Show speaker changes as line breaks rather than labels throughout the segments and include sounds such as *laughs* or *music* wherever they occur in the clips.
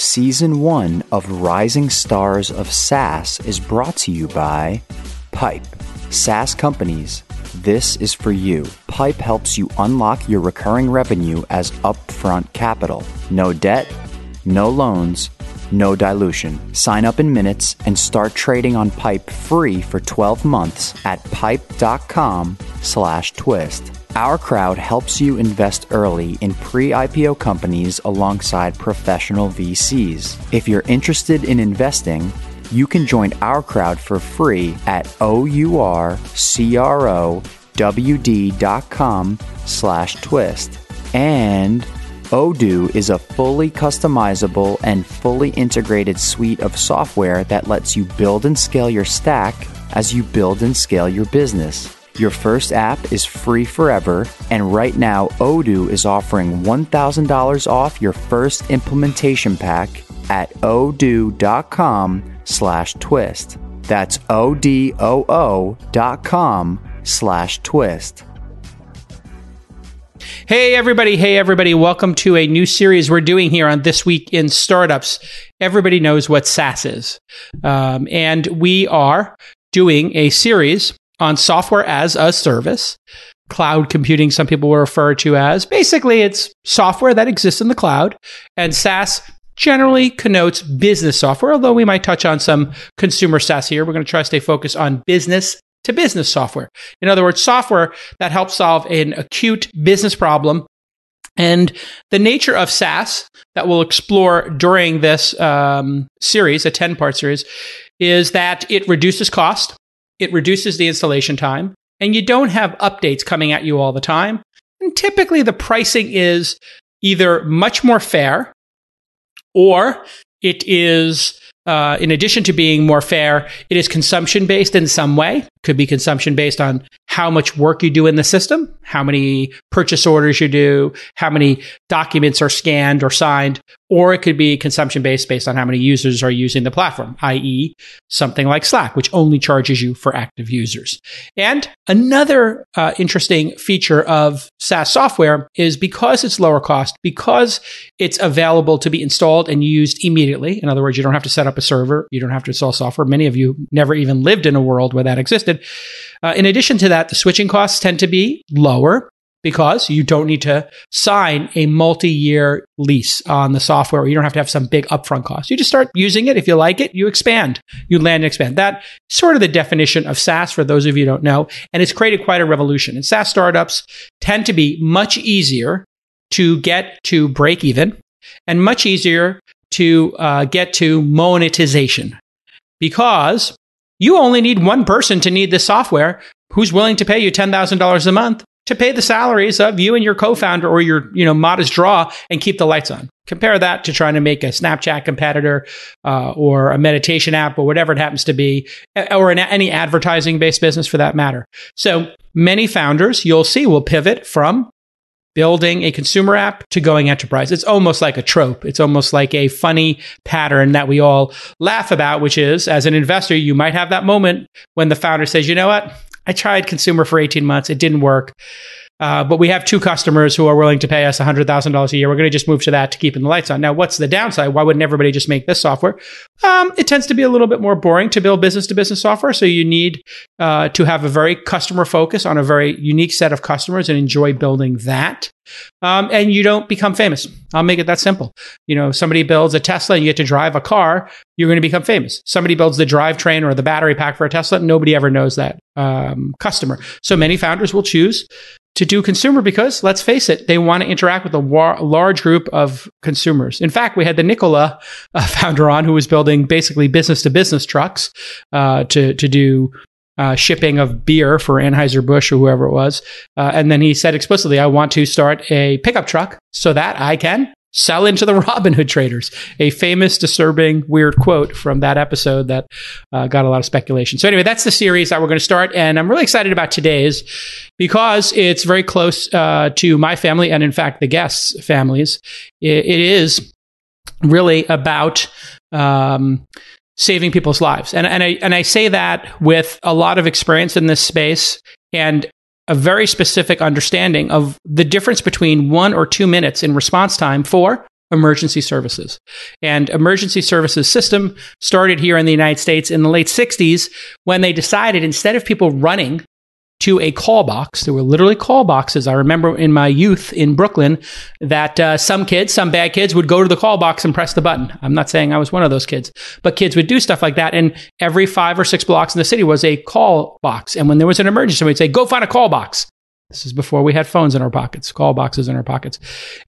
Season 1 of Rising Stars of SaaS is brought to you by Pipe. SaaS companies, this is for you. Pipe helps you unlock your recurring revenue as upfront capital. No debt, no loans, no dilution. Sign up in minutes and start trading on Pipe free for 12 months at pipe.com slash twist. Our crowd helps you invest early in pre-IPO companies alongside professional VCs. If you're interested in investing, you can join our crowd for free at OURCROWD.com slash twist. And Odoo is a fully customizable and fully integrated suite of software that lets you build and scale your stack as you build and scale your business. Your first app is free forever, and right now Odoo is offering $1,000 off your first implementation pack at odoo.com slash twist. That's O-D-O-O dot com slash twist.
Hey, everybody. Hey, everybody. Welcome to a new series we're doing here on This Week in Startups. Everybody knows what SaaS is. Um, and we are doing a series on software as a service. Cloud computing, some people will refer to as. Basically, it's software that exists in the cloud. And SaaS generally connotes business software, although we might touch on some consumer SaaS here. We're going to try to stay focused on business to business software. In other words, software that helps solve an acute business problem. And the nature of SaaS that we'll explore during this um, series, a 10 part series, is that it reduces cost, it reduces the installation time, and you don't have updates coming at you all the time. And typically, the pricing is either much more fair or it is uh, in addition to being more fair, it is consumption based in some way. Could be consumption based on how much work you do in the system, how many purchase orders you do, how many documents are scanned or signed, or it could be consumption based based on how many users are using the platform, i.e., something like Slack, which only charges you for active users. And another uh, interesting feature of SaaS software is because it's lower cost, because it's available to be installed and used immediately. In other words, you don't have to set up a server, you don't have to install software. Many of you never even lived in a world where that existed. Uh, in addition to that, the switching costs tend to be lower because you don't need to sign a multi-year lease on the software. You don't have to have some big upfront cost. You just start using it. If you like it, you expand. You land and expand. That sort of the definition of SaaS for those of you who don't know. And it's created quite a revolution. And SaaS startups tend to be much easier to get to break even and much easier to uh, get to monetization because you only need one person to need this software who's willing to pay you $10,000 a month to pay the salaries of you and your co-founder or your you know modest draw and keep the lights on. Compare that to trying to make a snapchat competitor uh, or a meditation app or whatever it happens to be or an, any advertising based business for that matter. So many founders you'll see will pivot from building a consumer app to going enterprise it's almost like a trope it's almost like a funny pattern that we all laugh about which is as an investor you might have that moment when the founder says you know what I tried consumer for 18 months. It didn't work. Uh, but we have two customers who are willing to pay us $100,000 a year. We're going to just move to that to keeping the lights on. Now, what's the downside? Why wouldn't everybody just make this software? Um, it tends to be a little bit more boring to build business to business software. So you need uh, to have a very customer focus on a very unique set of customers and enjoy building that. Um, and you don't become famous. I'll make it that simple. You know, somebody builds a Tesla and you get to drive a car, you're going to become famous. Somebody builds the drivetrain or the battery pack for a Tesla, nobody ever knows that um, customer. So many founders will choose to do consumer because let's face it, they want to interact with a war- large group of consumers. In fact, we had the Nikola uh, *laughs* founder on who was building basically business to business trucks uh, to to do. Uh, shipping of beer for Anheuser-Busch or whoever it was. Uh, and then he said explicitly, I want to start a pickup truck so that I can sell into the *laughs* Robinhood traders. A famous, disturbing, weird quote from that episode that uh, got a lot of speculation. So, anyway, that's the series that we're going to start. And I'm really excited about today's because it's very close uh, to my family and, in fact, the guests' families. it, it is really about. Um, saving people's lives. And, and I, and I say that with a lot of experience in this space and a very specific understanding of the difference between one or two minutes in response time for emergency services. And emergency services system started here in the United States in the late 60s when they decided instead of people running to a call box. There were literally call boxes. I remember in my youth in Brooklyn that uh, some kids, some bad kids, would go to the call box and press the button. I'm not saying I was one of those kids, but kids would do stuff like that. And every five or six blocks in the city was a call box. And when there was an emergency, we'd say, go find a call box. This is before we had phones in our pockets, call boxes in our pockets.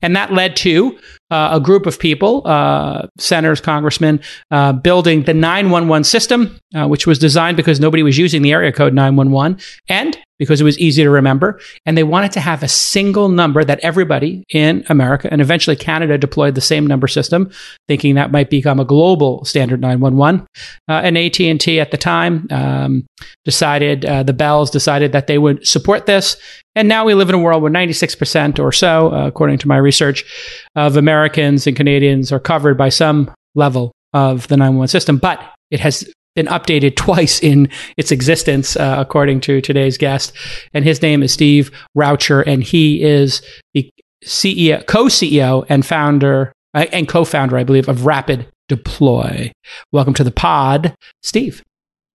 And that led to uh, a group of people, uh, senators, congressmen, uh, building the 911 system, uh, which was designed because nobody was using the area code 911 and because it was easy to remember. And they wanted to have a single number that everybody in America and eventually Canada deployed the same number system, thinking that might become a global standard 911. Uh, and AT&T at the time um, decided, uh, the Bells decided that they would support this. And now we live in a world where 96% or so, according to my research, of Americans and Canadians are covered by some level of the 911 system. But it has been updated twice in its existence, uh, according to today's guest. And his name is Steve Raucher, and he is the CEO, co-CEO, and founder uh, and co-founder, I believe, of Rapid Deploy. Welcome to the pod, Steve.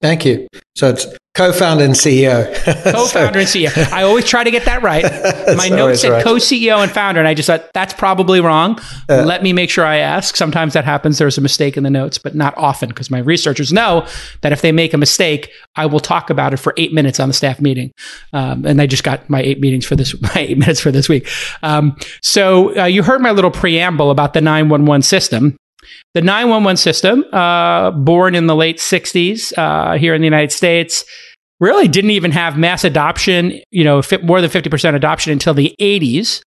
Thank you. So it's co-founder and CEO. *laughs*
co-founder and CEO. I always try to get that right. *laughs* My notes said right. co-CEO and founder, and I just thought that's probably wrong. Uh, Let me make sure I ask. Sometimes that happens. There's a mistake in the notes, but not often because my researchers know that if they make a mistake, I will talk about it for eight minutes on the staff meeting. Um, and I just got my eight meetings for this, *laughs* my eight minutes for this week. Um, so uh, you heard my little preamble about the 911 system. The 911 system, uh, born in the late 60s uh, here in the United States, really didn't even have mass adoption, you know, more than 50% adoption until the 80s.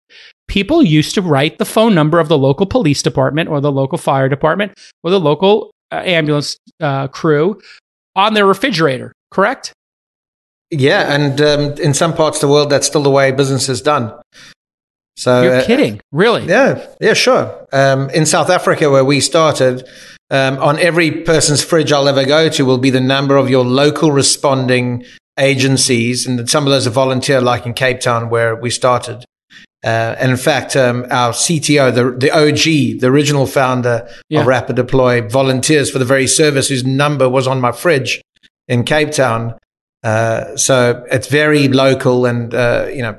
People used to write the phone number of the local police department or the local fire department or the local uh, ambulance uh, crew on their refrigerator, correct?
Yeah, and um, in some parts of the world, that's still the way business is done.
So you're uh, kidding, really?
Yeah, yeah, sure. Um, in South Africa, where we started, um, on every person's fridge I'll ever go to will be the number of your local responding agencies, and some of those are volunteer, like in Cape Town, where we started. Uh, and in fact, um, our CTO, the, the OG, the original founder yeah. of Rapid Deploy, volunteers for the very service whose number was on my fridge in Cape Town. Uh, so it's very local, and uh, you know,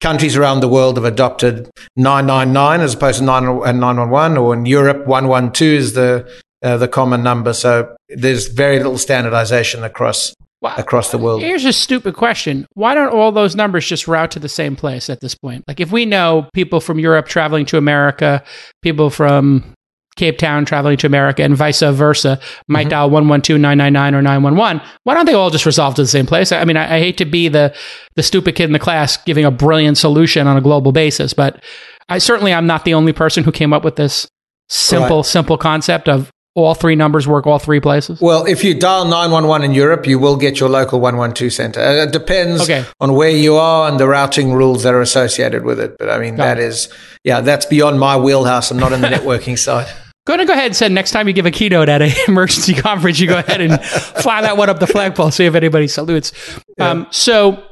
countries around the world have adopted 999 as opposed to 911, or in Europe, 112 is the uh, the common number. So there's very little standardization across well, across the world.
Here's a stupid question: Why don't all those numbers just route to the same place at this point? Like, if we know people from Europe traveling to America, people from Cape Town traveling to America and vice versa might mm-hmm. dial 112 999 or 911. Why don't they all just resolve to the same place? I mean, I, I, hate to be the, the stupid kid in the class giving a brilliant solution on a global basis, but I certainly I'm not the only person who came up with this simple, right. simple concept of all three numbers work all three places?
Well, if you dial 911 in Europe, you will get your local 112 center. It depends okay. on where you are and the routing rules that are associated with it. But I mean, Got that it. is, yeah, that's beyond my wheelhouse. I'm not in the *laughs* networking side.
Going to go ahead and say next time you give a keynote at an *laughs* emergency conference, you go ahead and *laughs* fly that one up the flagpole, see if anybody salutes. Yeah. Um, so,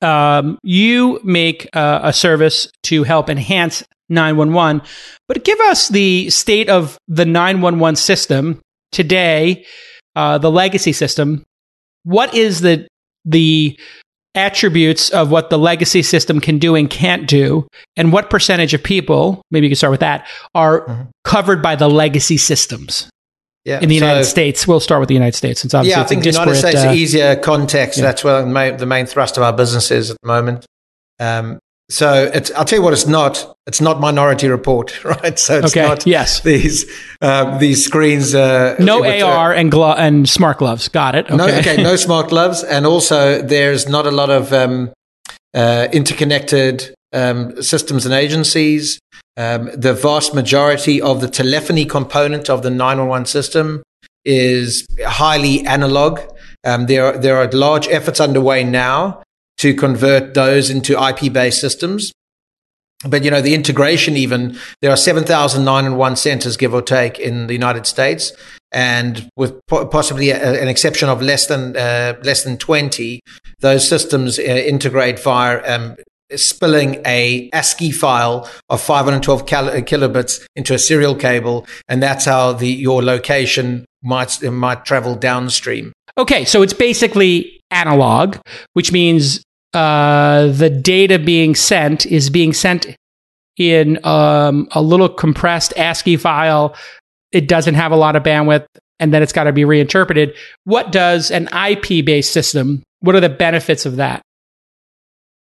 um, you make uh, a service to help enhance 911, but give us the state of the 911 system today, uh, the legacy system. What is the the attributes of what the legacy system can do and can't do, and what percentage of people, maybe you can start with that, are mm-hmm. covered by the legacy systems? Yeah, in the so, United States, we'll start with the United States. Since obviously
yeah, I think the United States uh, easier context. Yeah. That's where the main, the main thrust of our business is at the moment. Um, so I'll tell you what it's not. It's not Minority Report, *laughs* right? So it's okay. not
yes.
these uh, these screens.
Uh, no AR and glo- and smart gloves. Got it. Okay.
No, okay, *laughs* no smart gloves, and also there's not a lot of um, uh, interconnected um, systems and agencies. Um, the vast majority of the telephony component of the 911 system is highly analog. Um, there, are, there are large efforts underway now to convert those into IP based systems. But you know the integration. Even there are seven thousand nine and one centers, give or take, in the United States, and with possibly an exception of less than uh, less than twenty, those systems uh, integrate via um, spilling a ASCII file of 512 kilobits into a serial cable, and that's how the your location might might travel downstream.
Okay, so it's basically analog, which means uh, the data being sent is being sent in um, a little compressed ASCII file. It doesn't have a lot of bandwidth, and then it's got to be reinterpreted. What does an IP based system? What are the benefits of that?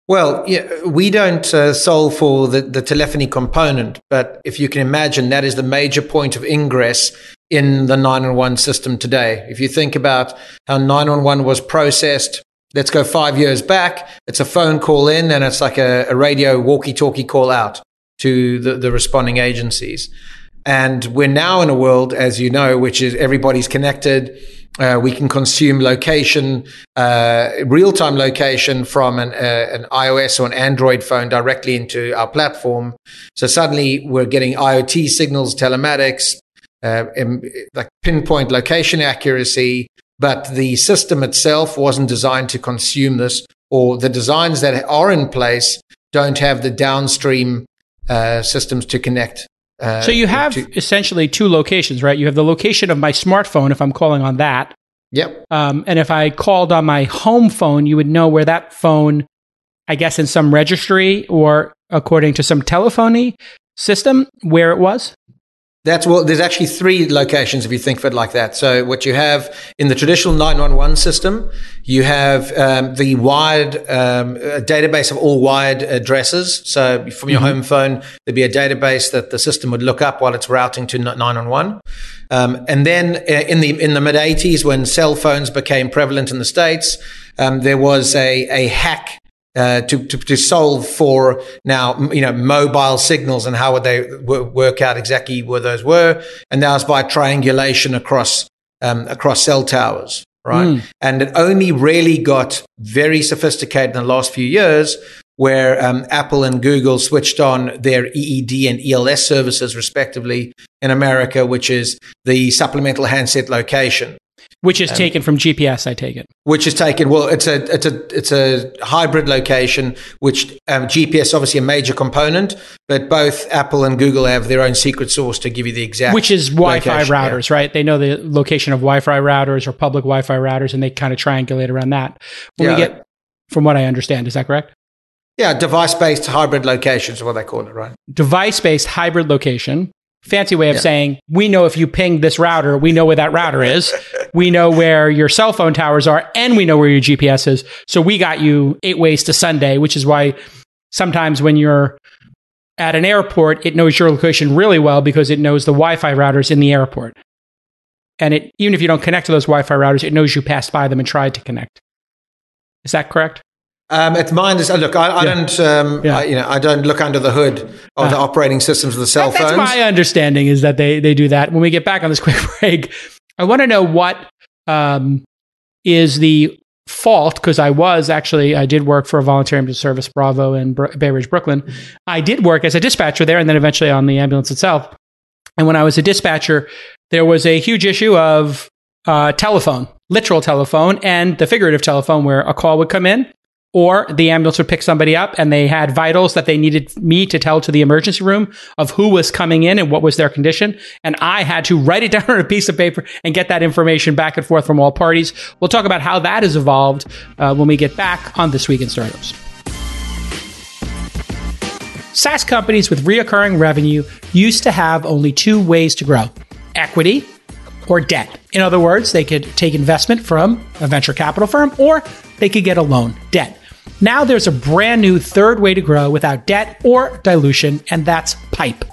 Well, yeah, we don't uh, solve for the, the telephony component, but if you can imagine, that is the major point of ingress in the 911 system today. If you think about how 911 was processed, let's go five years back, it's a phone call in and it's like a, a radio walkie talkie call out to the, the responding agencies. And we're now in a world, as you know, which is everybody's connected. Uh, we can consume location, uh, real time location from an, uh, an, iOS or an Android phone directly into our platform. So suddenly we're getting IoT signals, telematics, uh, like pinpoint location accuracy, but the system itself wasn't designed to consume this, or the designs that are in place don't have the downstream uh, systems to connect.
Uh, so you have to, essentially two locations, right? You have the location of my smartphone if I'm calling on that.
Yep.
Um, and if I called on my home phone, you would know where that phone, I guess, in some registry or according to some telephony system, where it was.
That's well, there's actually three locations if you think of it like that. So what you have in the traditional 911 system, you have um, the wired um, database of all wired addresses. So from your mm-hmm. home phone, there'd be a database that the system would look up while it's routing to 911. Um, and then uh, in the in the mid 80s, when cell phones became prevalent in the states, um, there was a a hack uh, to, to, to solve for now, you know, mobile signals and how would they w- work out exactly where those were. And that was by triangulation across, um, across cell towers, right? Mm. And it only really got very sophisticated in the last few years where um, Apple and Google switched on their EED and ELS services, respectively, in America, which is the supplemental handset location.
Which is um, taken from GPS, I take it.
Which is taken. Well, it's a it's a it's a hybrid location. Which um, GPS obviously a major component, but both Apple and Google have their own secret source to give you the exact.
Which is Wi-Fi location, routers, yeah. right? They know the location of Wi-Fi routers or public Wi-Fi routers, and they kind of triangulate around that. Yeah. we get, from what I understand, is that correct?
Yeah, device-based hybrid locations is what they call it, right?
Device-based hybrid location fancy way of yeah. saying we know if you ping this router, we know where that router is. *laughs* we know where your cell phone towers are, and we know where your GPS is. So we got you eight ways to Sunday, which is why sometimes when you're at an airport, it knows your location really well because it knows the Wi-Fi routers in the airport. And it even if you don't connect to those Wi-Fi routers, it knows you passed by them and tried to connect. Is that correct?
Um, it's mine. Is, look, I, I yeah. don't, um, yeah. I, you know, I don't look under the hood of uh, the operating systems of the cell that, phones.
That's my understanding is that they they do that. When we get back on this *laughs* quick break, I want to know what um, is the fault because I was actually I did work for a volunteer ambulance service Bravo in Br- Bay Ridge, Brooklyn. I did work as a dispatcher there, and then eventually on the ambulance itself. And when I was a dispatcher, there was a huge issue of uh, telephone, literal telephone, and the figurative telephone, where a call would come in or the ambulance would pick somebody up and they had vitals that they needed me to tell to the emergency room of who was coming in and what was their condition. And I had to write it *laughs* down on a piece of paper and get that information back and forth from all parties. We'll talk about how that has evolved uh, when we get back on This Week in Startups. SaaS companies with reoccurring revenue used to have only two ways to grow equity or debt. In other words, they could take investment from a venture capital firm or they could get a loan, debt. Now there's a brand new third way to grow without debt or dilution, and that's Pipe.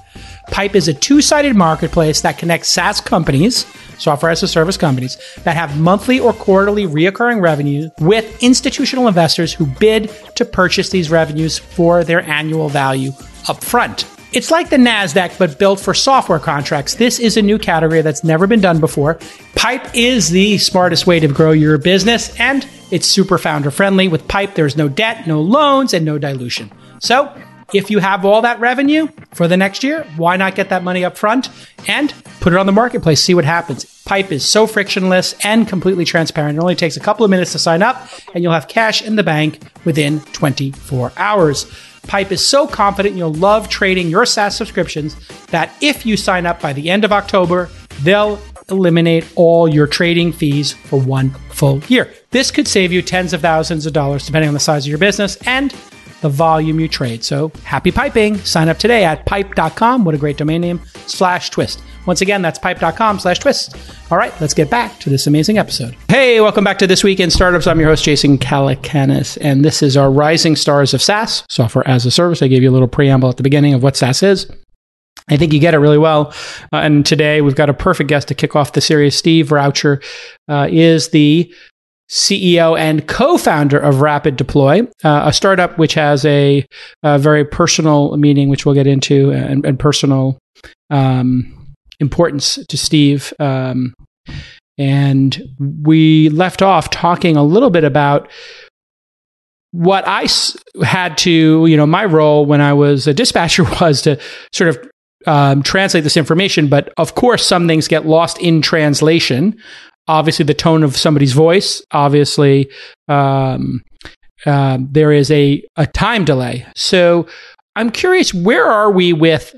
Pipe is a two sided marketplace that connects SaaS companies, software as a service companies, that have monthly or quarterly reoccurring revenue with institutional investors who bid to purchase these revenues for their annual value upfront. It's like the NASDAQ, but built for software contracts. This is a new category that's never been done before. Pipe is the smartest way to grow your business, and it's super founder friendly. With Pipe, there's no debt, no loans, and no dilution. So, if you have all that revenue for the next year, why not get that money up front and put it on the marketplace, see what happens? Pipe is so frictionless and completely transparent. It only takes a couple of minutes to sign up, and you'll have cash in the bank within 24 hours. Pipe is so confident you'll love trading your SaaS subscriptions that if you sign up by the end of October, they'll eliminate all your trading fees for one full year. This could save you tens of thousands of dollars depending on the size of your business and the volume you trade. So happy piping. Sign up today at pipe.com. What a great domain name. Slash twist. Once again, that's pipe.com slash twist. All right, let's get back to this amazing episode. Hey, welcome back to This Week in Startups. I'm your host, Jason Calacanis, and this is our Rising Stars of SaaS, software as a service. I gave you a little preamble at the beginning of what SaaS is. I think you get it really well. Uh, and today we've got a perfect guest to kick off the series. Steve Raucher uh, is the CEO and co-founder of Rapid Deploy, uh, a startup which has a, a, very personal meaning, which we'll get into, and, and personal um, importance to Steve. Um, and we left off talking a little bit about what I had to, you know, my role when I was a dispatcher *laughs* was to sort of um, translate this information. But of course, some things get lost in translation. Obviously, the tone of somebody's voice. Obviously, um, uh, there is a, a time delay. So I'm curious, where are we with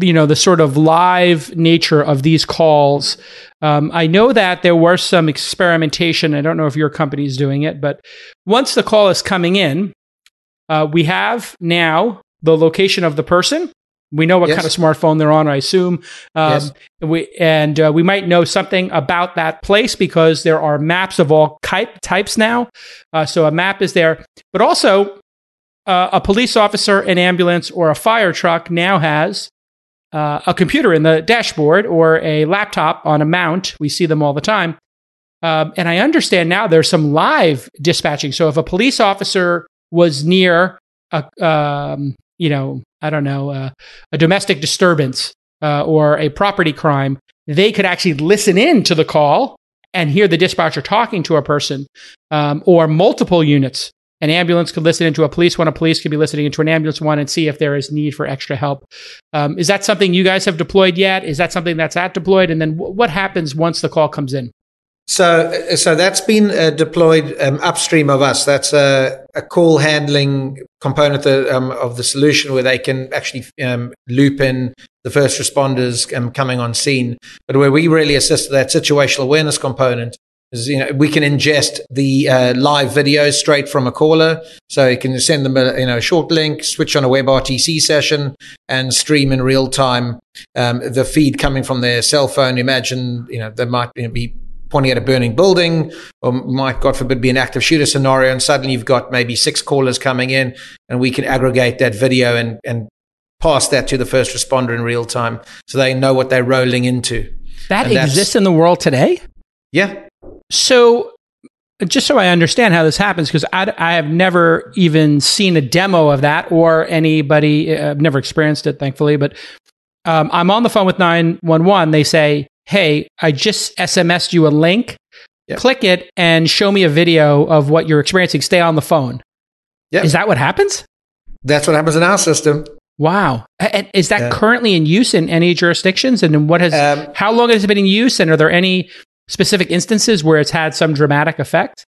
you know the sort of live nature of these calls. Um, i know that there was some experimentation. I don't know if your company is doing it but once the call is coming in uh, we have now the location of the person. We know what yes. kind of smartphone they're on i assume. Um, yes. we, and uh, we might know something about that place because there are maps of all type, types now. Uh, so a map is there. But also uh, a police officer, an ambulance, or a fire truck now has uh, a computer in the dashboard or a laptop on a mount. We see them all the time. Um, and I understand now there's some live dispatching. So if a police officer was near a, um, you know, I don't know, uh, a domestic disturbance uh, or a property crime, they could actually listen in to the call and hear the dispatcher talking to a person um, or multiple units an ambulance could listen into a police one. A police could be listening into an ambulance one and see if there is need for extra help. Um, is that something you guys have deployed yet? Is that something that's at deployed? And then w- what happens once the call comes in?
So, so that's been uh, deployed um, upstream of us. That's a, a call handling component of, um, of, the solution where they can actually um, loop in the first responders um, coming on scene. But where we really assist that situational awareness component you know, we can ingest the uh, live videos straight from a caller, so you can send them a you know a short link, switch on a WebRTC session, and stream in real time um, the feed coming from their cell phone. Imagine you know they might you know, be pointing at a burning building, or might God forbid be an active shooter scenario, and suddenly you've got maybe six callers coming in, and we can aggregate that video and and pass that to the first responder in real time, so they know what they're rolling into.
That exists in the world today.
Yeah,
so, just so I understand how this happens, because I, I, have never even seen a demo of that or anybody, uh, I've never experienced it, thankfully, but um, I'm on the phone with 911. They say, Hey, I just SMSed you a link. Yep. Click it and show me a video of what you're experiencing. Stay on the phone. Yeah. Is that what happens?
That's what happens in our system.
Wow. And is that yeah. currently in use in any jurisdictions? And what has, um, how long has it been in use? And are there any specific instances where it's had some dramatic effect?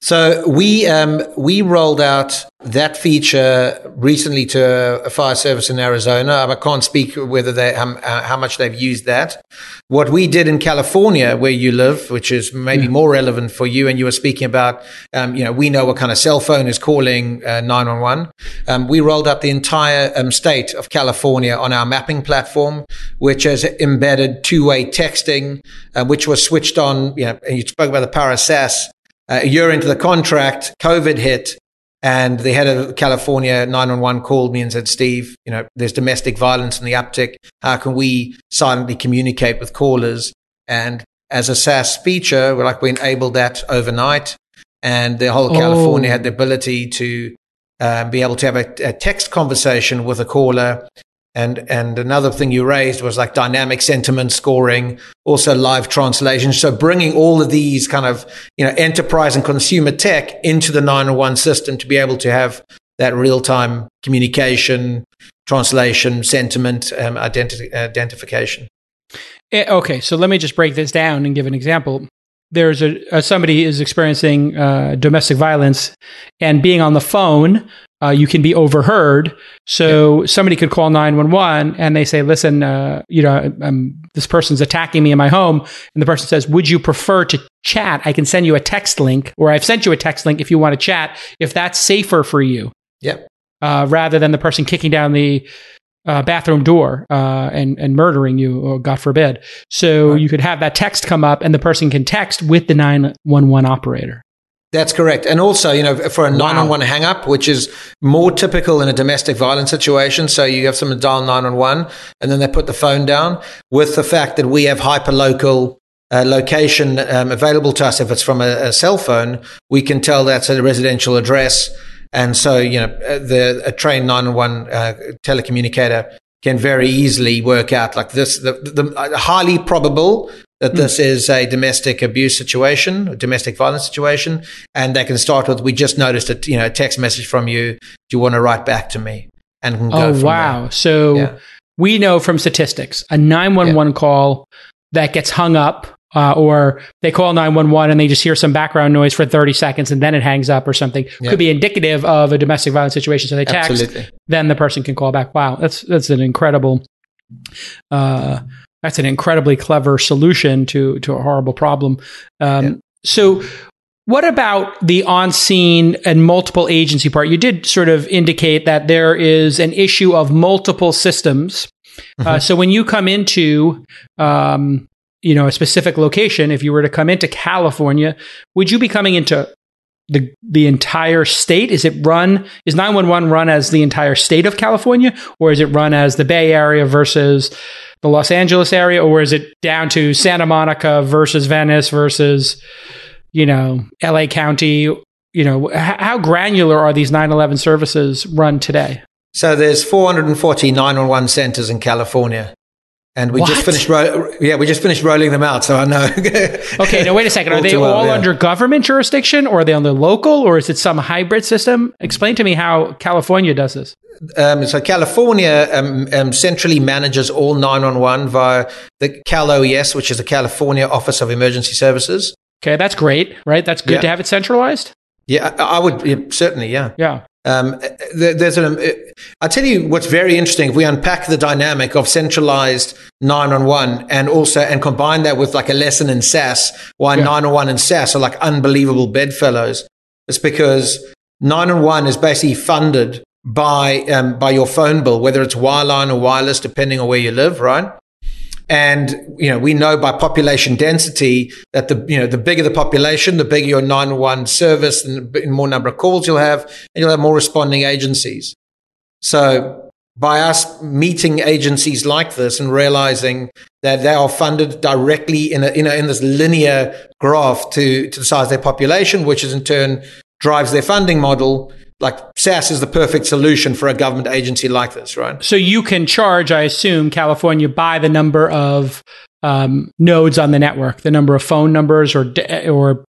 So we um, we rolled out that feature recently to a fire service in Arizona. I can't speak whether they um, uh, how much they've used that. What we did in California, where you live, which is maybe yeah. more relevant for you, and you were speaking about, um, you know, we know what kind of cell phone is calling uh, nine one one. Um, we rolled out the entire um, state of California on our mapping platform, which has embedded two way texting, uh, which was switched on. You know, and you spoke about the power of SaaS a year into the contract, COVID hit, and the head of California 911 called me and said, Steve, you know, there's domestic violence in the uptick. How can we silently communicate with callers? And as a SaaS feature, we're like, we enabled that overnight. And the whole California oh. had the ability to uh, be able to have a, a, text conversation with a caller and and another thing you raised was like dynamic sentiment scoring, also live translation. So bringing all of these kind of you know enterprise and consumer tech into the 901 system to be able to have that real time communication, translation, sentiment, um, identi- identification.
Eh, okay, so let me just break this down and give an example. There's a, a somebody is experiencing uh, domestic violence, and being on the phone, uh, you can be overheard. So yeah. somebody could call nine one one, and they say, "Listen, uh, you know, um, this person's attacking me in my home," and the person says, "Would you prefer to chat? I can send you a text link, or I've sent you a text link if you want to chat. If that's safer for you."
Yep.
Uh, rather than the person kicking down the uh, bathroom door uh, and and murdering you, God forbid. So right. you could have that text come up, and the person can text with the nine one one operator.
That's correct. And also, you know, for a wow. 911 hang up, which is more typical in a domestic violence situation. So you have someone dial 911 and then they put the phone down with the fact that we have hyperlocal uh, location um, available to us. If it's from a, a, cell phone, we can tell that's a residential address and so, you know, uh, the a trained 911 uh, telecommunicator can very easily work out like this, the, the, the uh, highly probable that mm. this is a domestic abuse situation, a domestic violence situation. And they can start with, we just noticed a, you know, a text message from you. Do you want to write back to me?
And can go oh, wow. There. So yeah. we know from statistics, a 911 call that gets hung up uh, or they call 911 and they just hear some background noise for 30 seconds and then it hangs up or something yeah. could be indicative of a domestic violence situation. So they text, Absolutely. then the person can call back. Wow, that's that's an incredible, uh, that's an incredibly clever solution to to a horrible problem. Um, yeah. So. What about the on scene and multiple agency part? You did sort of indicate that there is an issue of multiple systems. Uh, mm-hmm. Uh, so when you come into um, you know a specific location if you were to come into california would you be coming into the the entire state is it run is 911 run as the entire state of california or is it run as the bay area versus the los angeles area or is it down to santa monica versus venice versus you know la county? You know h- how granular are these 911 services run today?
So there's 440 911 centers in california and we what? just finished, ro- yeah, we just finished rolling them out. So I know. *laughs*
okay, now wait a second. Are they all well, yeah. under government jurisdiction, or are they on the local, or is it some hybrid system? Explain to me how California does this.
Um, so California um, um, centrally manages all 911 via the Cal OES, which is the California Office of Emergency Services.
Okay, that's great, right? That's good yeah. to have it centralized.
Yeah, I, I would yeah, certainly. Yeah.
Yeah.
Um, there's an. I'll tell you what's very interesting. If we unpack the dynamic of centralized 911 and also and combine that with like a lesson in SaaS, why yeah. 911 and SaaS are like unbelievable bedfellows, it's because 911 is basically funded by um, by your phone bill, whether it's wireline or wireless, depending on where you live, right? And, you know, we know by population density that the, you know, the bigger the population, the bigger your 911 service and more number of calls you'll have, and you'll have more responding agencies. So by us meeting agencies like this and realizing that they are funded directly in a, in, a, in this linear graph to, to the size of their population, which is in turn drives their funding model, like SaaS is the perfect solution for a government agency like this, right?
So you can charge, I assume, California by the number of um, nodes on the network, the number of phone numbers or or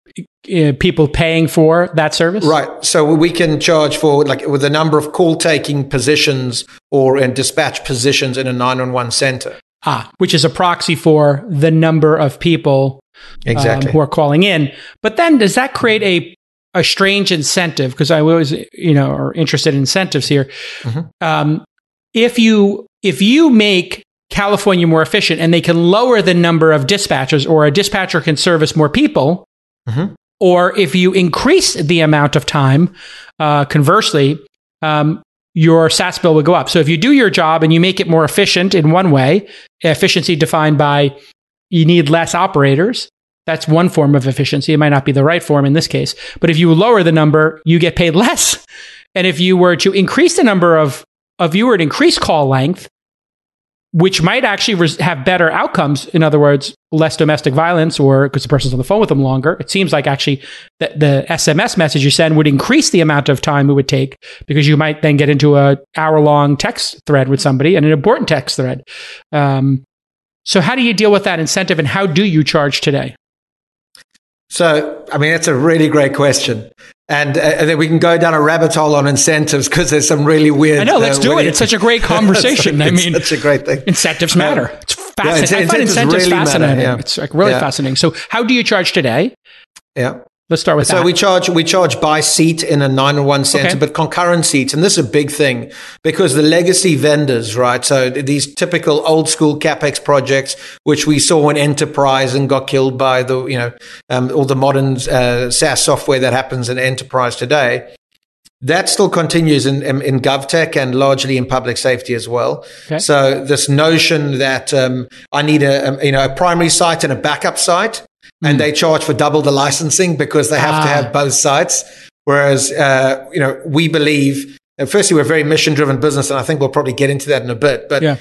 uh, people paying for that service.
Right. So we can charge for like with the number of call taking positions or in dispatch positions in a 911 center.
Ah, which is a proxy for the number of people exactly. Um, who are calling in. But then does that create a a strange incentive because I always, you know, are interested in incentives here. Mm-hmm. Um, if you if you make California more efficient and they can lower the number of dispatchers, or a dispatcher can service more people, mm-hmm. or if you increase the amount of time, uh, conversely, um, your SaaS bill would go up. So if you do your job and you make it more efficient in one way, efficiency defined by you need less operators, that's one form of efficiency. It might not be the right form in this case, but if you lower the number, you get paid less. *laughs* And if you were to increase the number of, of you were to increase call length, which might actually res- have better outcomes. In other words, less domestic violence, or because the person's on the phone with them longer. It seems like actually that the SMS message you send would increase the amount of time it would take because you might then get into a hour long text thread with somebody and an important text thread. Um, so, how do you deal with that incentive, and how do you charge today?
So, I mean, that's a really great question. And, uh, and then we can go down a rabbit hole on incentives because there's some really weird.
I know, let's uh, do it. It's such a *laughs* great conversation. I mean,
such a great thing.
Incentives matter. Um, it's fascinating.
it's-
I find
incentives
incentives
really matter,
fascinating.
yeah.
It's like really
Yeah.
fascinating. So, how do you charge today?
Yeah.
Let's start with
So
that.
we charge we charge by seat in a 911 center,
Okay.
but concurrent seats, and this is a big thing because the legacy vendors, right? So these typical old school capex projects, which we saw in enterprise and got killed by the you know um, all the modern uh, SaaS software that happens in enterprise today. That still continues in, in, in GovTech and largely in public safety as well.
Okay.
So this notion that um, I need a, um, you know a primary site and a backup site, and they charge for double the licensing because they have to
Ah.
have both sites. Whereas uh, you know we believe, and firstly, we're a very mission driven business, and I think we'll probably get into that in a bit. But
Yeah.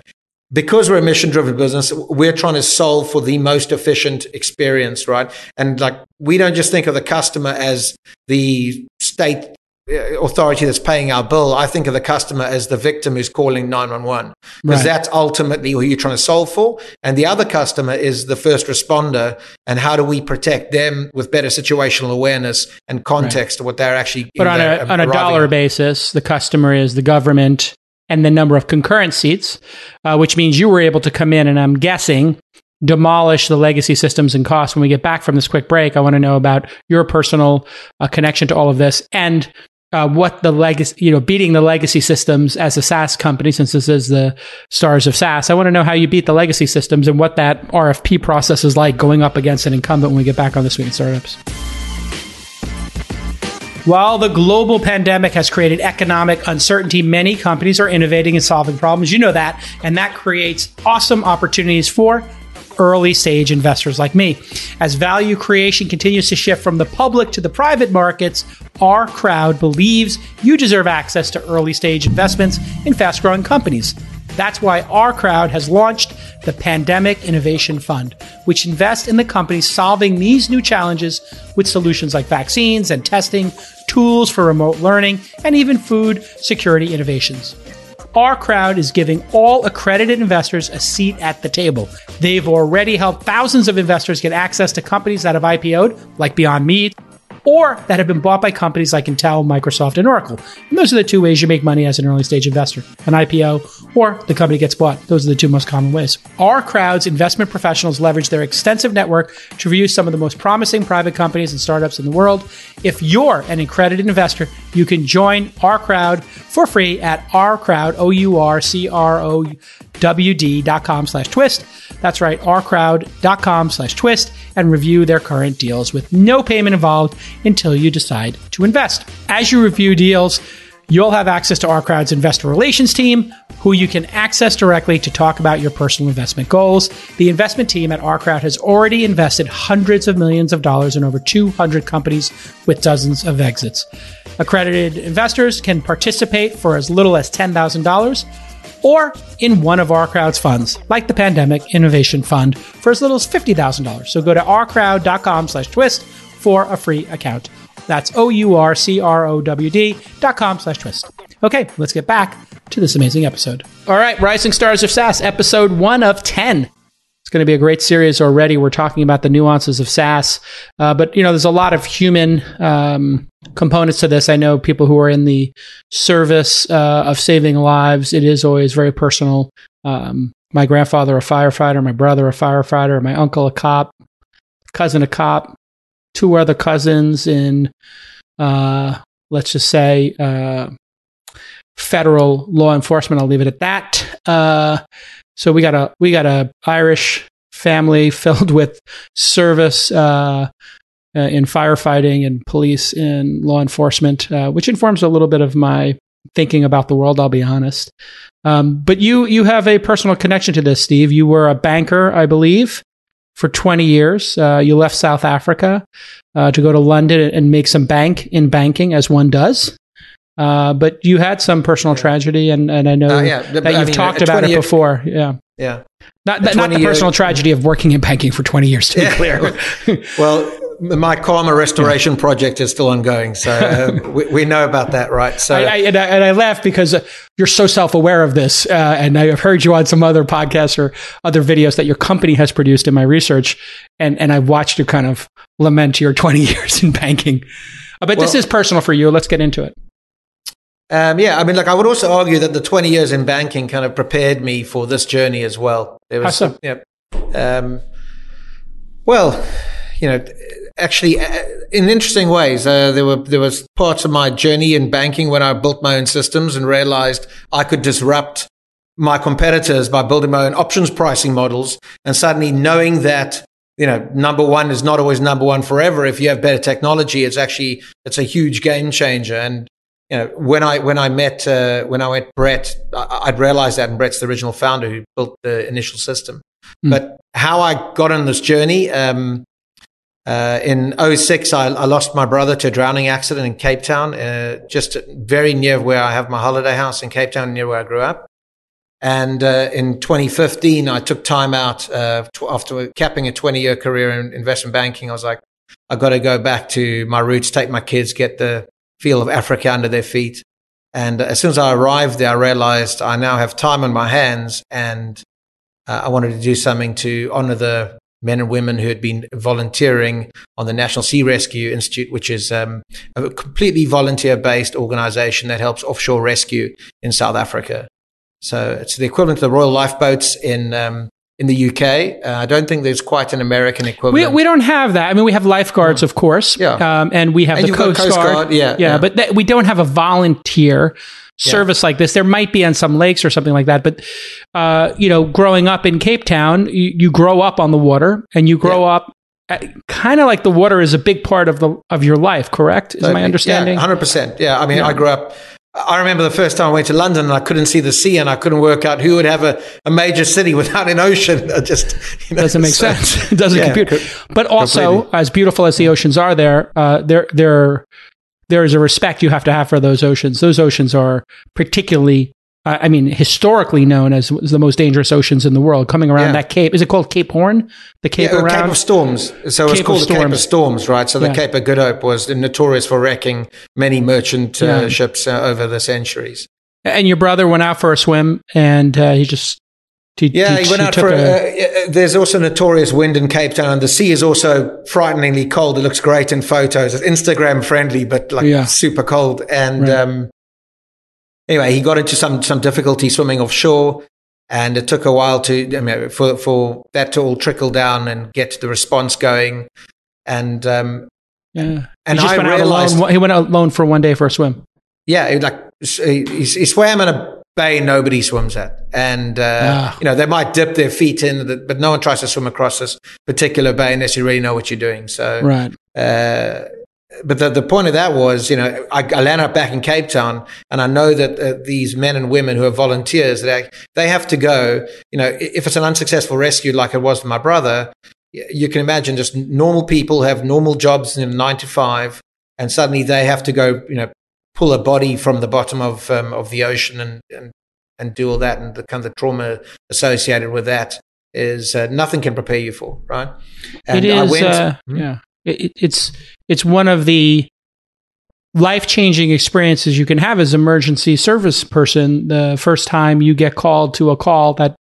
because we're a mission driven business, we're trying to solve for the most efficient experience, right? And like we don't just think of the customer as the state authority that's paying our bill. I think of the customer as the victim who's calling 911 because
Right.
that's ultimately who you're trying to solve for. And the other customer is the first responder. And how do we protect them with better situational awareness and context to what they're actually
but on a on a dollar
at.
basis, the customer is the government and the number of concurrent seats, uh, which means you were able to come in and I'm guessing demolish the legacy systems and costs. When we get back from this quick break, I want to know about your personal uh, connection to all of this and uh, what the legacy, you know, beating the legacy systems as a SaaS company, since this is the stars of SaaS. I want to know how you beat the legacy systems and what that RFP process is like going up against an incumbent when we get back on this week in startups. While the global pandemic has created economic uncertainty, many companies are innovating and solving problems. You know that. And that creates awesome opportunities for early stage investors like me. As value creation continues to shift from the public to the private markets, our crowd believes you deserve access to early stage investments in fast growing companies. That's why our crowd has launched the Pandemic Innovation Fund, which invests in the companies solving these new challenges with solutions like vaccines and testing, tools for remote learning, and even food security innovations. Our crowd is giving all accredited investors a seat at the table. They've already helped thousands of investors get access to companies that have IPO'd, like Beyond Meat, or that have been bought by companies like Intel, Microsoft, and Oracle. And those are the two ways you make money as an early stage investor an IPO or the company gets bought. Those are the two most common ways. Our crowd's investment professionals leverage their extensive network to review some of the most promising private companies and startups in the world. If you're an accredited investor, you can join our crowd for free at our crowd, O U R C R O wd.com slash twist. That's right, rcrowd.com slash twist and review their current deals with no payment involved until you decide to invest. As you review deals, you'll have access to our crowd's investor relations team, who you can access directly to talk about your personal investment goals. The investment team at our crowd has already invested hundreds of millions of dollars in over 200 companies with dozens of exits. Accredited investors can participate for as little as $10,000 or in one of our crowd's funds, like the Pandemic Innovation Fund, for as little as $50,000. So go to ourcrowd.com slash twist for a free account. That's O-U-R-C-R-O-W-D dot com slash twist. Okay, let's get back to this amazing episode. All right, Rising Stars of SaaS, episode one of 10. It's going to be a great series already. We're talking about the nuances of SaaS, uh, but you know, there's a lot of human um, components to this. I know people who are in the service uh, of saving lives. It is always very personal. Um, my grandfather, a firefighter. My brother, a firefighter. My uncle, a cop. Cousin, a cop. Two other cousins in, uh, let's just say, uh, federal law enforcement. I'll leave it at that. Uh, so we got a we got a Irish family *laughs* filled with service uh, in firefighting and police and law enforcement, uh, which informs a little bit of my thinking about the world. I'll be honest. Um, but you you have a personal connection to this, Steve. You were a banker, I believe, for 20 years. Uh, you left South Africa uh, to go to London and make some bank in banking, as one does. Uh, but you had some personal tragedy, and, and I know
Uh, yeah,
that
I
you've
mean,
talked about it
20 year-
before. Yeah.
Yeah.
Not,
A
not the
20 year-
personal tragedy of working in banking for 20 years, to be
Yeah.
clear. *laughs*
Well, my karma restoration project is still ongoing, so uh, *laughs* we, we know about that, right? So
I, I, and, I, and I laugh because uh, you're so self aware of this. Uh, and I've heard you on some other podcasts or other videos that your company has produced in my research. And, and I've watched you kind of lament your *laughs* 20 years in banking. Uh, but this is personal for you. Let's get into it.
Um, yeah, I mean, like I would also argue that the 20 years in banking kind of prepared me for this journey as well.
There was, How so?
Yeah, um, well, you know, actually, uh, in interesting ways, uh, there were there was parts of my journey in banking when I built my own systems and realized I could disrupt my competitors by building my own options pricing models, and suddenly knowing that you know number one is not always number one forever. If you have better technology, it's actually it's a huge game changer. And you know, when I when I met uh, when I met Brett, I, would realized that, and Brett's the original founder who built the initial system. Mm. But how I got on this journey, um, uh, in 06, I, I, lost my brother to a drowning accident in Cape Town, uh, just very near where I have my holiday house in Cape Town, near where I grew up. And uh, in 2015, I took time out uh, after capping a 20 year career in investment banking. I was like, I've got to go back to my roots, take my kids, get the feel of Africa under their feet. And as soon as I arrived there, I realized I now have time on my hands and uh, I wanted to do something to honor the men and women who had been volunteering on the National Sea Rescue Institute, which is um, a completely volunteer based organization that helps offshore rescue in South Africa. So it's the equivalent of the Royal Lifeboats in. Um, in the UK, uh, I don't think there's quite an American equivalent.
We, we don't have that. I mean, we have lifeguards, mm. of course, yeah, um, and we have and the Coast, Coast Guard. Guard.
Yeah,
yeah, yeah. but th- we don't have a volunteer service yeah. like this. There might be on some lakes or something like that, but uh, you know, growing up in Cape Town, you, you grow up on the water, and you grow yeah. up uh, kind of like the water is a big part of the of your life. Correct? Is totally. my understanding?
hundred percent. Yeah, I mean, yeah. I grew up. I remember the first time I went to London and I couldn't see the sea and I couldn't work out who would have a, a major city *laughs* without an ocean. It just
you know, doesn't make so, sense. it *laughs* doesn't yeah, compute. But also, completely. as beautiful as the oceans are there, uh, they're they're there is a respect you have to have for those oceans. Those oceans are particularly, uh, I mean, historically known as, as, the most dangerous oceans in the world. Coming around yeah. that Cape, is it called Cape Horn? The Cape yeah, uh, around
Cape of Storms. So it's called the Cape of Storms, right? So the yeah. Cape of Good Hope was notorious for wrecking many merchant uh, ships uh, over the centuries.
And your brother went out for a swim, and uh, he just
yeah, he, he went out for. A, uh, there's also notorious wind in Cape Town. The sea is also frighteningly cold. It looks great in photos. It's Instagram friendly, but like yeah. super cold. And right. um, anyway, he got into some some difficulty swimming offshore, and it took a while to I mean, for for that to all trickle down and get the response going. And um,
yeah, and he I realized alone, he went out alone for one day for a swim.
Yeah, like he, he swam in a bay nobody swims at. And, uh, ah. you know, they might dip their feet in, but no one tries to swim across this particular bay unless you really know what you're doing. So,
right.
Uh, but the, the point of that was, you know, I, I landed up back in Cape Town and I know that uh, these men and women who are volunteers, they, they have to go, you know, if it's an unsuccessful rescue like it was for my brother, you can imagine just normal people have normal jobs in nine to five and suddenly they have to go, you know, pull a body from the bottom of um, of the ocean and, and and do all that and the kind of the trauma associated with that is uh, nothing can prepare you for right
and it is went, uh, hmm? yeah it, it's it's one of the life changing experiences you can have as emergency service person the first time you get called to a call that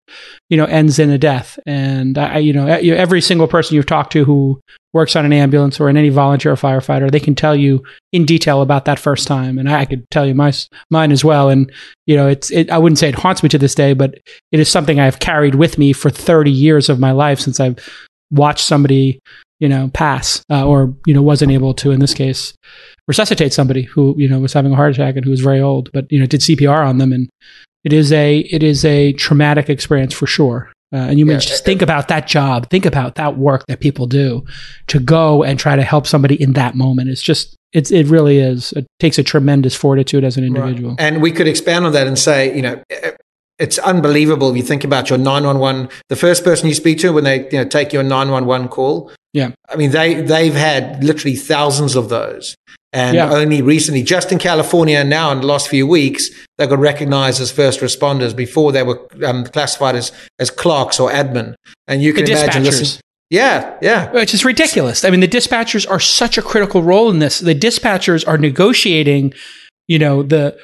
you know ends in a death. And I, you know every single person you've talked to who works on an ambulance or in any volunteer firefighter they can tell you in detail about that first time. And I could tell you my mine as well. And you know it's it, I wouldn't say it haunts me to this day but it is something I've carried with me for 30 years of my life since I've watched somebody you know pass uh, or you know wasn't able to in this case resuscitate somebody who you know was having a heart attack and who was very old, but you know did CPR on them, and it is a it is a traumatic experience for sure. Uh, and you yeah. just think about that job, think about that work that people do to go and try to help somebody in that moment. It's just it's it really is. It takes a tremendous fortitude as an individual. Right.
And we could expand on that and say, you know, it's unbelievable if you think about your 911 the first person you speak to when they you know take your 911 call
yeah
i mean they they've had literally thousands of those and yeah. only recently, just in California now in the last few weeks, they got recognized as first responders. Before they were um, classified as, as clerks or admin. And you can the imagine this. Yeah, yeah.
Which is ridiculous. I mean, the dispatchers are such a critical role in this. The dispatchers are negotiating, you know, the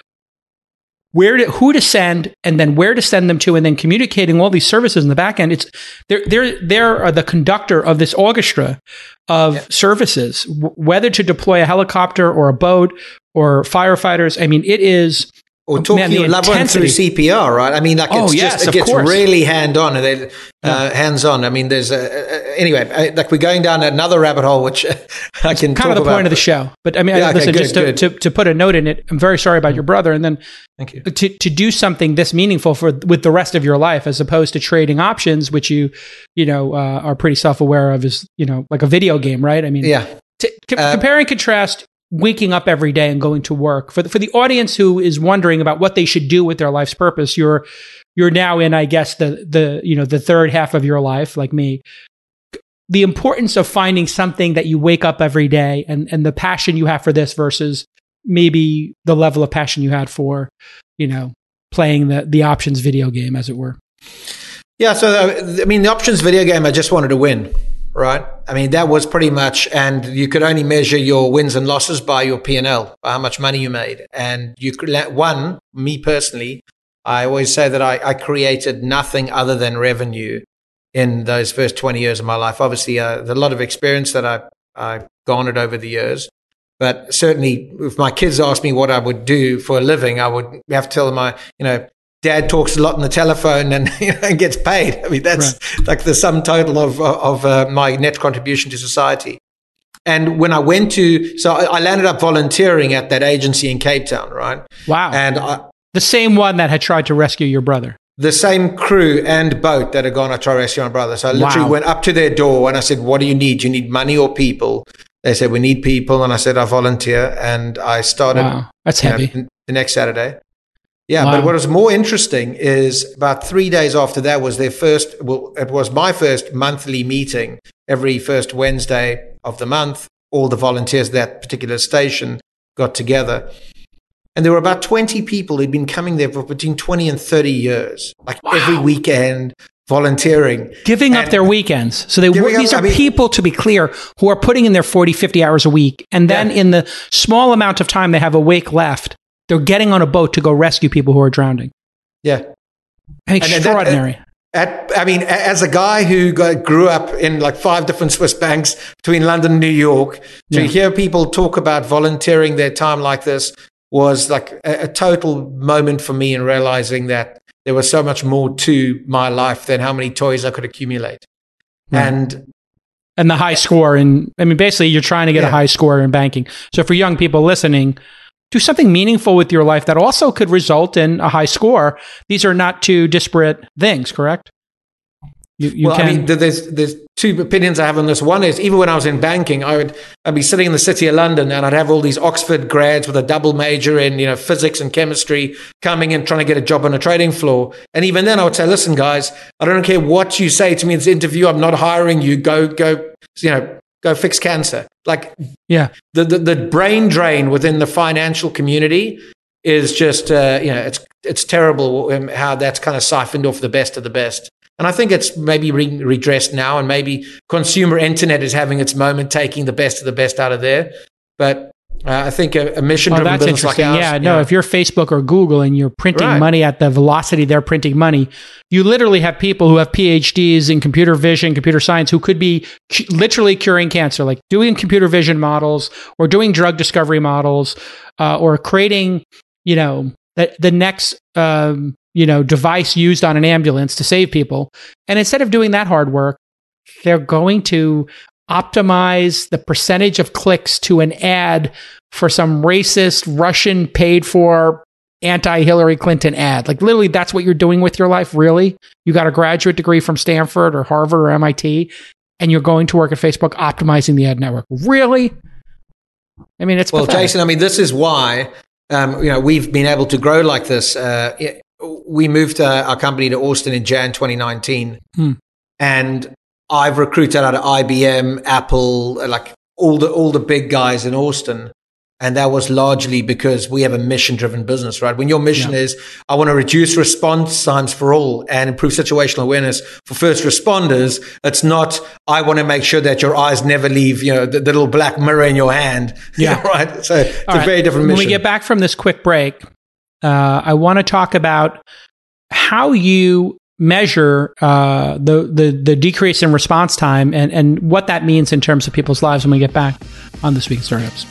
where to who to send and then where to send them to and then communicating all these services in the back end it's they're they're they're the conductor of this orchestra of yeah. services w- whether to deploy a helicopter or a boat or firefighters. I mean, it is
or talking Man, one through CPR, right? I mean, like
oh,
it's
yes,
just it gets
course.
really hand on and uh, hands on. I mean, there's a, anyway, uh, like we're going down another rabbit hole, which *laughs* I can
kind of the
about.
point of the show. But I mean,
yeah,
listen,
okay,
just
good,
to, to, to, put a note in it, I'm very sorry about your brother, and then
thank you
to to do something this meaningful for with the rest of your life, as opposed to trading options, which you you know uh, are pretty self aware of, is you know like a video game, right? I mean,
yeah.
To, uh, compare and contrast waking up every day and going to work. For the, for the audience who is wondering about what they should do with their life's purpose you're you're now in i guess the the you know the third half of your life like me. The importance of finding something that you wake up every day and and the passion you have for this versus maybe the level of passion you had for you know playing the the options video game as it were.
Yeah so uh, i mean the options video game i just wanted to win right? I mean, that was pretty much, and you could only measure your wins and losses by your P and L, by how much money you made. And you could let one, me personally, I always say that I, I created nothing other than revenue in those first 20 years of my life. Obviously, uh, a lot of experience that I, I garnered over the years. But certainly, if my kids asked me what I would do for a living, I would have to tell them, I, you know, dad talks a lot on the telephone and, *laughs* you know, and gets paid. I mean, that's right. like the sum total of, of uh, my net contribution to society. And when I went to, so I landed up volunteering at that agency in Cape Town, right?
Wow.
And I,
the same one that had tried to rescue your brother.
The same crew and boat that had gone to try to rescue my brother. So I literally
wow.
went up to their door and I said, What do you need? Do you need money or people? They said, We need people. And I said, I volunteer. And I started.
Wow. That's heavy.
Know, the next Saturday. Yeah,
wow.
but what was more interesting is about three days after that was their first. Well, it was my first monthly meeting. Every first Wednesday of the month, all the volunteers at that particular station got together, and there were about twenty people who'd been coming there for between twenty and thirty years, like
wow.
every weekend volunteering
giving up their weekends so they these up, are I mean, people to be clear who are putting in their 40 50 hours a week and then yeah. in the small amount of time they have awake left they're getting on a boat to go rescue people who are drowning.
Yeah.
Extraordinary.
And at, I mean, as a guy who got, grew up in like five different Swiss banks between London and New York, to yeah. hear people talk about volunteering their time like this was like a, a, total moment for me in realizing that there was so much more to my life than how many toys I could accumulate. And
and the high score and I mean basically you're trying to get yeah. a high score in banking. So for young people listening, do something meaningful with your life that also could result in a high score. These are not two disparate things, correct?
You, you well, can... I mean, there's there's two opinions I have on this. One is even when I was in banking, I would I'd be sitting in the city of London and I'd have all these Oxford grads with a double major in you know physics and chemistry coming in trying to get a job on a trading floor. And even then, I would say, listen, guys, I don't care what you say to me in this interview. I'm not hiring you. Go go, you know, go fix cancer. Like,
yeah,
the, the, the brain drain within the financial community is just, uh, you know, it's, it's terrible how that's kind of siphoned off the best of the best. And I think it's maybe re- redressed now, and maybe consumer internet is having its moment, taking the best of the best out of there. But uh, I think a, a mission-driven
oh,
business like ours.
Yeah, no. Yeah. If you're Facebook or Google and you're printing right. money at the velocity they're printing money, you literally have people who have PhDs in computer vision, computer science, who could be cu- literally curing cancer, like doing computer vision models or doing drug discovery models, uh, or creating, you know, the, the next, um, you know, device used on an ambulance to save people. And instead of doing that hard work, they're going to optimize the percentage of clicks to an ad for some racist Russian paid for anti Hillary Clinton ad. Like literally that's what you're doing with your life, really? You got a graduate degree from Stanford or Harvard or MIT and you're going to work at Facebook optimizing the ad network. Really? I mean, it's
Well,
pathetic.
Jason, I mean, this is why um, you know, we've been able to grow like this. Uh, we moved uh, our company to Austin in Jan 2019.
Hmm.
And I've recruited out of IBM, Apple, like all the all the big guys in Austin. And that was largely because we have a mission driven business, right? When your mission yeah. is, I want to reduce response times for all and improve situational awareness for first responders. It's not, I want to make sure that your eyes never leave, you know, the, the little black mirror in your hand. *laughs*
Yeah.
right. So it's all a right. very different mission.
When we get back from this quick break, uh, I want to talk about how you measure uh, the, the the decrease in response time and and what that means in terms of people's lives when we get back on this week in startups.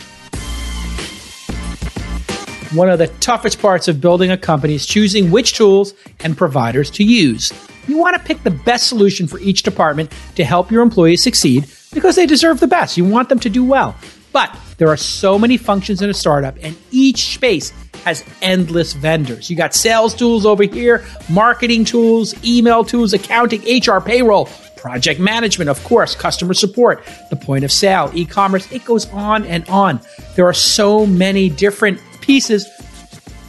one of the toughest parts of building a company is choosing which tools and providers to use. You want to pick the best solution for each department to help your employees succeed because they deserve the best. You want them to do well. But there are so many functions in a startup, and each space has endless vendors. You got sales tools over here, marketing tools, email tools, accounting, HR, payroll, project management, of course, customer support, the point of sale, e commerce. It goes on and on. There are so many different pieces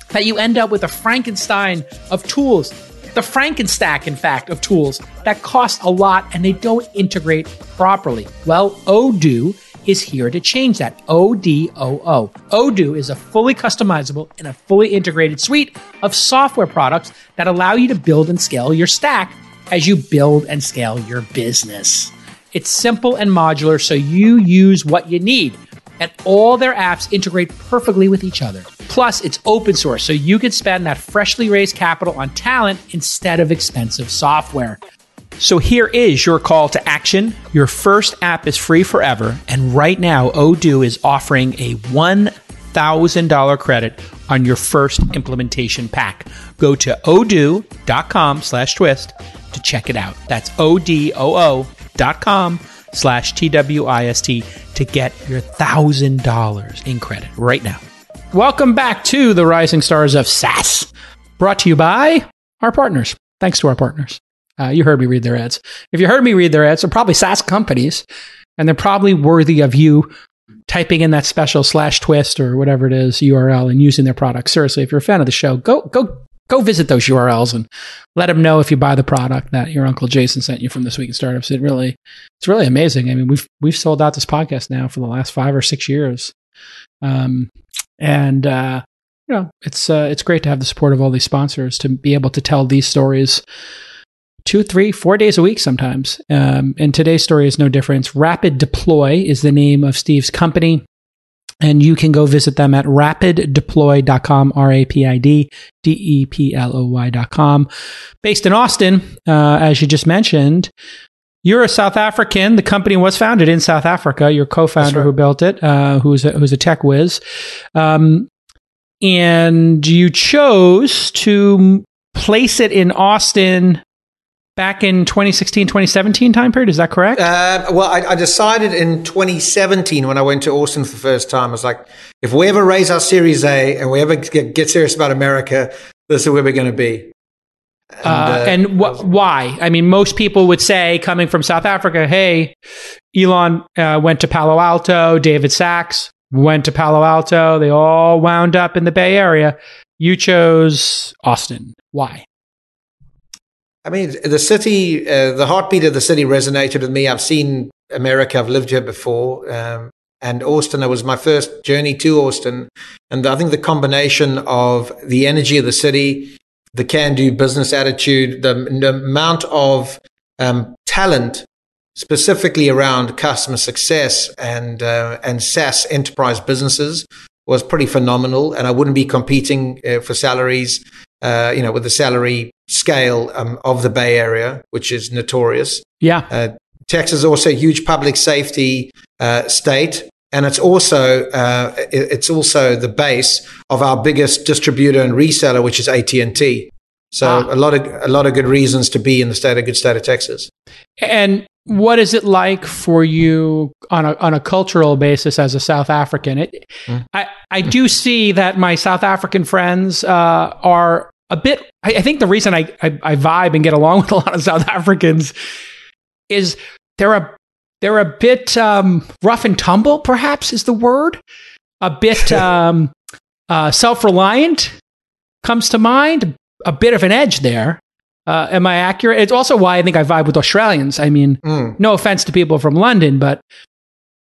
that you end up with a Frankenstein of tools. The Frankenstack, in fact, of tools that cost a lot and they don't integrate properly. Well, Odoo is here to change that. O-D-O-O. Odoo is a fully customizable and a fully integrated suite of software products that allow you to build and scale your stack as you build and scale your business. It's simple and modular, so you use what you need. And all their apps integrate perfectly with each other. Plus, it's open source, so you can spend that freshly raised capital on talent instead of expensive software. So here is your call to action. Your first app is free forever, and right now Odoo is offering a $1,000 credit on your first implementation pack. Go to odoo.com slash twist to check it out. That's O-D-O-O dot com slash T-W-I-S-T to get your $1,000 in credit right now. Welcome back to the Rising Stars of SaaS, brought to you by our partners. Thanks to our partners. Uh, you heard me read their ads. If you heard me read their ads, they're probably SaaS companies, and they're probably worthy of you typing in that special slash twist or whatever it is URL and using their product. Seriously, if you're a fan of the show, go go go visit those URLs and let them know if you buy the product that your uncle Jason sent you from this week in startups. It really it's really amazing. I mean, we've we've sold out this podcast now for the last five or six years, um, and uh, you know it's uh, it's great to have the support of all these sponsors to be able to tell these stories two, three, four days a week sometimes. Um, and today's story is no different. Rapid Deploy is the name of Steve's company. And you can go visit them at rapiddeploy.com, R A P I D D E P L O Y.com. Based in Austin, uh, as you just mentioned. You're a South African. The company was founded in South Africa. Your co-founder right. who built it, uh, who's a, who's a tech whiz, um, and you chose to place it in Austin back in 2016 2017 time period is that correct?
Uh, well I, I, decided in 2017 when i went to austin for the first time i was like if we ever raise our series a and we ever get, get serious about america this is where we're going to be
and, uh, uh, and wh- why? I mean most people would say coming from south africa hey elon uh, went to palo alto david Sachs went to palo alto they all wound up in the bay area. You chose austin. Why
I mean, the city, uh, the heartbeat of the city resonated with me. I've seen America. I've lived here before. Um, and Austin, it was my first journey to Austin. And I think the combination of the energy of the city, the can do business attitude, the, the amount of um, talent specifically around customer success and, uh, and SaaS enterprise businesses was pretty phenomenal. And I wouldn't be competing uh, for salaries uh, you know, with the salary scale um, of the Bay Area, which is notorious.
Yeah. Uh,
Texas is also a huge public safety uh, state, and it's also uh, it's also the base of our biggest distributor and reseller, which is AT and T. So ah. a lot of a lot of good reasons to be in the state of good state of Texas.
And what is it like for you on a on a cultural basis as a South African? It, mm. I I do see that my South African friends uh, are a bit. I, I think the reason I, I, I vibe and get along *laughs* with a lot of South Africans is they're a they're a bit um, rough and tumble. Perhaps is the word. A bit *laughs* um, uh, self reliant comes to mind. A bit of an edge there. Uh, am I accurate? It's also why I think I vibe with Australians. I mean, mm. no offense to people from London, but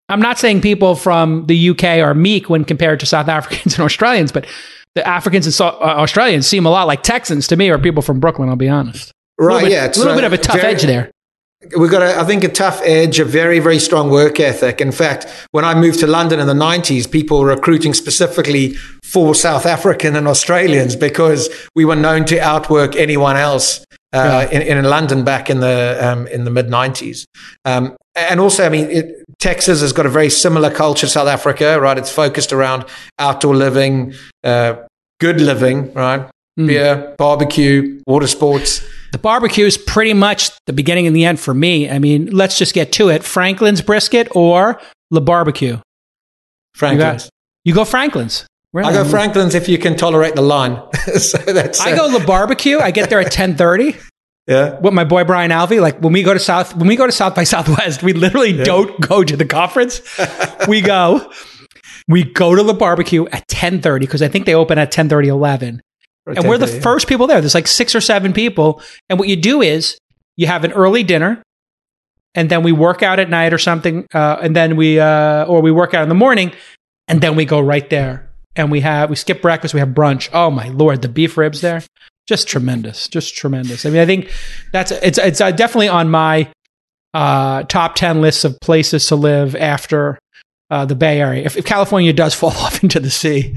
I'm not saying people from the UK are meek when compared to South Africans and Australians, but the Africans and so- uh, Australians seem a lot like Texans to me, or people from Brooklyn. I'll be honest.
Right?
Bit,
yeah,
it's a little bit of a tough very, edge there.
We've got, a, I think, a tough edge, a very, very strong work ethic. In fact, when I moved to London in the 90s, people were recruiting specifically for South African and Australians because we were known to outwork anyone else uh, in, in London back in the um, in the mid '90s. Um, and also, I mean, it, Texas has got a very similar culture to South Africa, right? It's focused around outdoor living, uh, good living, right? Mm. Beer, barbecue, water sports.
The barbecue is pretty much the beginning and the end for me. I mean, let's just get to it. Franklin's brisket or La Barbecue?
Franklin's.
You, you go Franklin's.
Really? I go Franklin's if you can tolerate the line. *laughs* so
that's. Uh, I go La Barbecue. I get there at *laughs* ten thirty.
Yeah.
With my boy Brian Alvey, like when we go to South, when we go to South by Southwest, we literally yeah. don't go to the conference. we go, we go to the barbecue at 1030 because I think they open at 1030, 11. And we're the first people there. There's like six or seven people. And what you do is you have an early dinner and then we work out at night or something. Uh, and then we, uh, or we work out in the morning and then we go right there and we have, we skip breakfast. We have brunch. Oh my Lord, the beef ribs there just tremendous, just tremendous. I mean, I think that's it's it's uh, definitely on my uh, top ten lists of places to live after uh, the Bay Area. If, if, California does *laughs* fall off into the sea,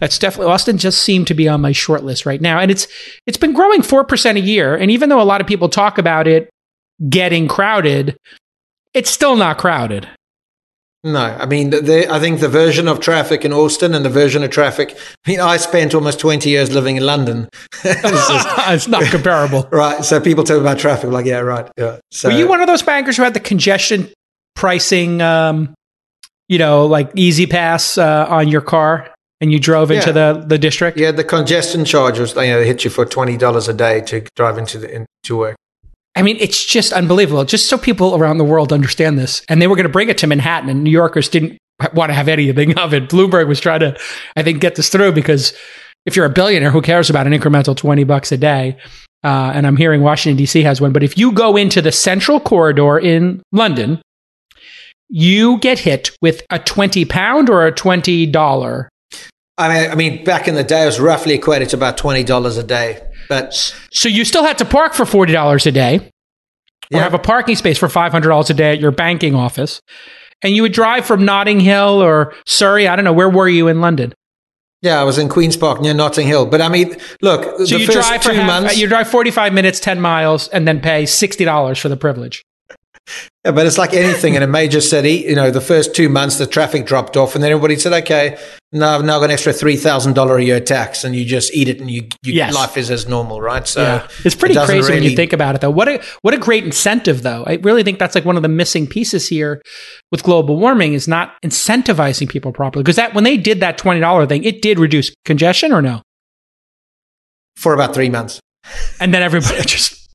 that's definitely Austin. Just seemed to be on my short list right now, and it's it's been growing four percent a year. And even though a lot of people talk about it getting crowded, it's still not crowded.
No, I mean, the, I think the version of traffic in Austin and the version of traffic. I mean, I spent almost 20 years living in London. *laughs*
it's, just, *laughs* it's, not comparable. *laughs*
Right. So people talk about traffic, like, yeah, right. Yeah. So,
Were you one of those bankers who had the congestion pricing, um, you know, like E-ZPass uh, on your car? And you drove into yeah. the, the district?
Yeah, the congestion charge was, you know, they hit you for $20 a day to drive into the, into work.
I mean, it's just unbelievable. Just so people around the world understand this. And they were going to bring it to Manhattan, and New Yorkers didn't want to have anything of it. Bloomberg was trying to, I think, get this through because if you're a billionaire, who cares about an incremental 20 bucks a day? Uh, and I'm hearing Washington, D.C. has one. But if you go into the central corridor in London, you get hit with a 20 pound or a $20
I mean, I mean, back in the day, it was roughly equated to about twenty dollars a day. But
so you still had to park for forty dollars a day, or yeah. have a parking space for five hundred dollars a day at your banking office, and you would drive from Notting Hill or Surrey. I don't know where were you in London.
Yeah, I was in Queens Park near Notting Hill. But I mean, look,
so you drive for half, months, you drive forty five minutes, ten miles, and then pay sixty dollars for the privilege.
Yeah, but it's like anything in a major city. You know, the first two months the traffic dropped off, and then everybody said, "Okay, now I've now got an extra three thousand dollar a year tax," and you just eat it, and you, you yes. life is as normal, right?
So yeah. it's pretty it crazy really... when you think about it, though. What a what a great incentive, though. I really think that's like one of the missing pieces here with global warming is not incentivizing people properly because that when they did that twenty dollar thing, it did reduce congestion, or no?
For about three months,
and then everybody *laughs* just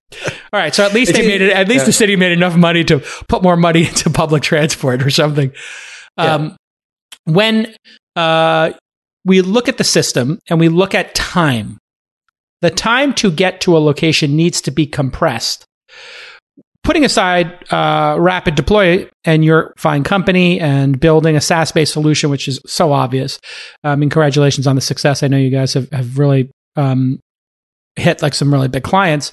all right, so at least they made it. At least yeah. the city made enough money to put more money *laughs* into public transport or something. Yeah. Um, when uh, we look at the system and we look at time, the time to get to a location needs to be compressed. Putting aside uh, rapid deploy and your fine company and building a SaaS based solution, which is so obvious. I mean, congratulations on the success. I know you guys have, have really um, hit like some really big clients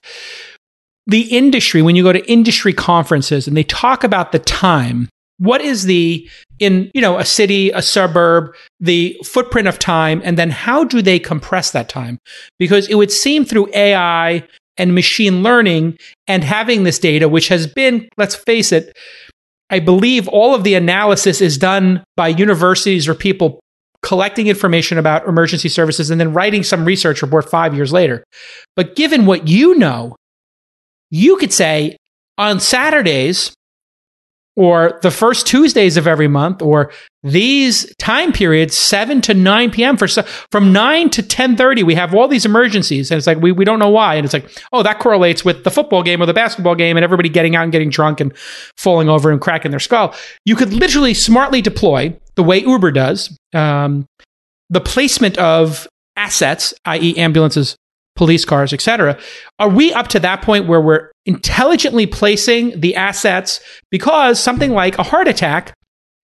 the industry, when you go to industry conferences and they talk about the time, what is the in you know a city a suburb the footprint of time and then how do they compress that time? Because it would seem through ai and machine learning and having this data which has been let's face it i believe all of the analysis is done by universities or people collecting information about emergency services and then writing some research report 5 years later. But given what you know you could say on Saturdays or the first Tuesdays of every month or these time periods 7 to 9 p.m. for from 9 to 10:30 we have all these emergencies and it's like we, we don't know why and it's like oh that correlates with the football game or the basketball game and everybody getting out and getting drunk and falling over and cracking their skull you could literally smartly deploy the way Uber does um, the placement of assets i.e. ambulances police cars, etc. Are we up to that point where we're intelligently placing the assets because something like a heart attack,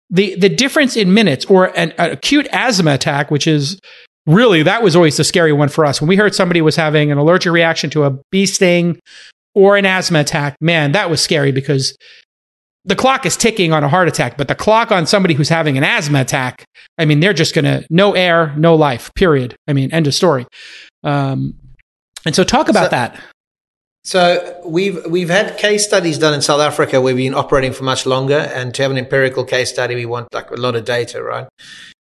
the the difference in minutes or an, an acute asthma attack, which is really that was always the scary one for us when we heard somebody was having an allergic reaction to a bee sting or an asthma attack. Man, that was scary because the clock is ticking on a heart attack, but the clock on somebody who's having an asthma attack, I mean, they're just going to no air, no life, period. I mean, end of story. Um, and so talk about so, that.
So we've we've had case studies done in South Africa where we've been operating for much longer, and to have an empirical case study, we want like a lot of data, right?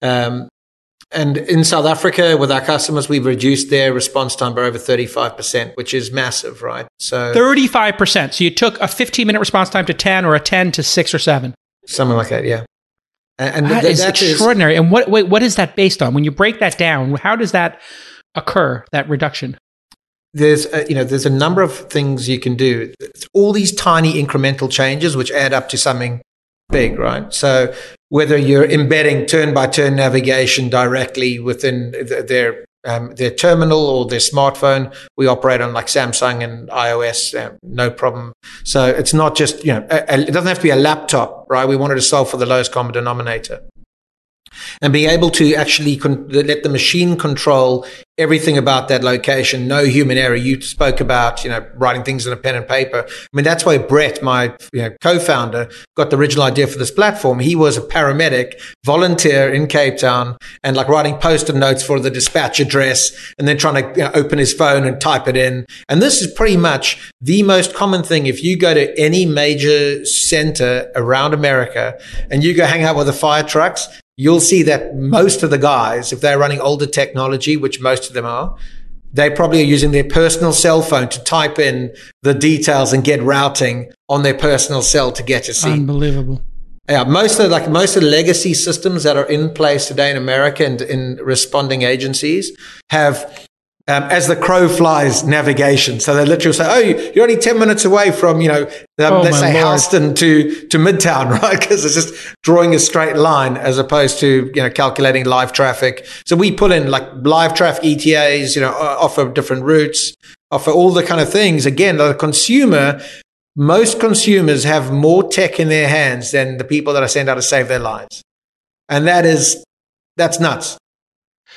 Um, and in South Africa, with our customers, we've reduced their response time by over thirty-five percent, which is massive, right?
So thirty-five percent. So you took a fifteen-minute response time to ten, or a ten to six or seven,
something like that. Yeah,
and that th- is that extraordinary. Is, and what wait, what is that based on? When you break that down, how does that occur? That reduction?
There's a, you know there's a number of things you can do. It's all these tiny incremental changes which add up to something big, right? So whether you're embedding turn by turn navigation directly within their um, their terminal or their smartphone, we operate on like Samsung and iOS, uh, no problem. So it's not just you know a, a, it doesn't have to be a laptop, right? We wanted to solve for the lowest common denominator and being able to actually con- let the machine control everything about that location, no human error. You spoke about, you know, writing things in a pen and paper. I mean, that's why Brett, my you know, co-founder, got the original idea for this platform. He was a paramedic, volunteer in Cape Town, and like writing post-it notes for the dispatch address, and then trying to you know, open his phone and type it in. And this is pretty much the most common thing. If you go to any major center around America and you go hang out with the fire trucks, you'll see that most of the guys, if they're running older technology, which most of them are, they probably are using their personal cell phone to type in the details and get routing on their personal cell to get to see.
Unbelievable.
Yeah, most of like most of the legacy systems that are in place today in America and in responding agencies have um, as the crow flies navigation. So they literally say, "Oh, you're only ten minutes away from you know, um, oh, let's say Lord. Houston to to Midtown, *laughs* right?" Because it's just drawing a straight line as opposed to you know calculating live traffic. So we pull in like live traffic ETAs, you know, offer different routes, offer all the kind of things. Again, the consumer. Most consumers have more tech in their hands than the people that are sent out to save their lives, and that is that's nuts.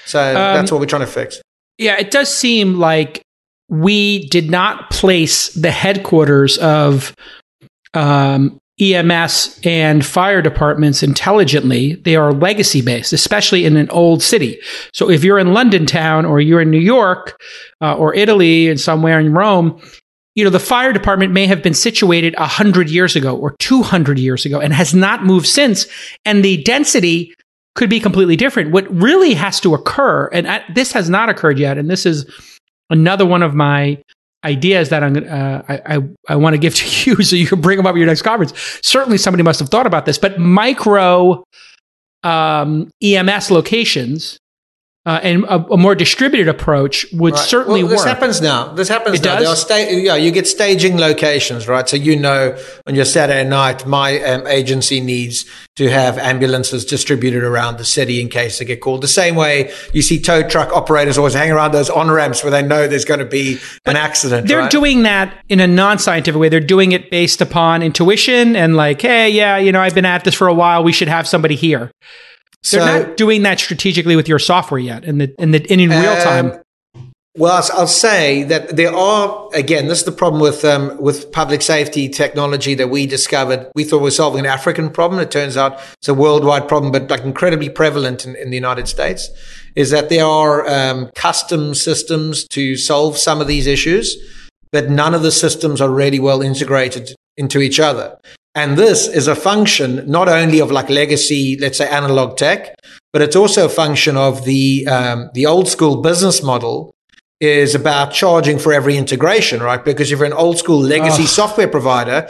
So um, that's what we're trying to fix.
Yeah, it does seem like we did not place the headquarters of um, EMS and fire departments intelligently. They are legacy based, especially in an old city. So if you're in London town or you're in New York uh, or Italy and somewhere in Rome, you know, the fire department may have been situated 100 years ago or 200 years ago and has not moved since. And the density could be completely different. What really has to occur, and I, this has not occurred yet, and this is another one of my ideas that I'm, uh, I, I, I want to give to *laughs* you so you can bring them up at your next conference. Certainly, somebody must have thought about this, but micro um, EMS locations uh, and a, a, more distributed approach would right. certainly
well, this
work.
This happens now. This happens
it
now.
Does?
Sta- yeah, you get staging locations, right? So you know on your Saturday night, my um, agency needs to have ambulances distributed around the city in case they get called. The same way you see tow truck operators always hang around those on ramps where they know there's going to be but an accident.
They're
right?
doing that in a non-scientific way. They're doing it based upon intuition and like, hey, yeah, you know, I've been at this for a while. We should have somebody here. They're not doing that strategically with your software yet, and the in the in, in real um, time.
Well, I'll say that there are again. This is the problem with um, with public safety technology that we discovered. We thought we were solving an African problem. It turns out it's a worldwide problem, but like incredibly prevalent in, in the United States. Is that there are um, custom systems to solve some of these issues, but none of the systems are really well integrated into each other. And this is a function not only of like legacy, let's say analog tech, but it's also a function of the um, the old school business model is about charging for every integration, right? Because if you're an old school legacy oh. software provider,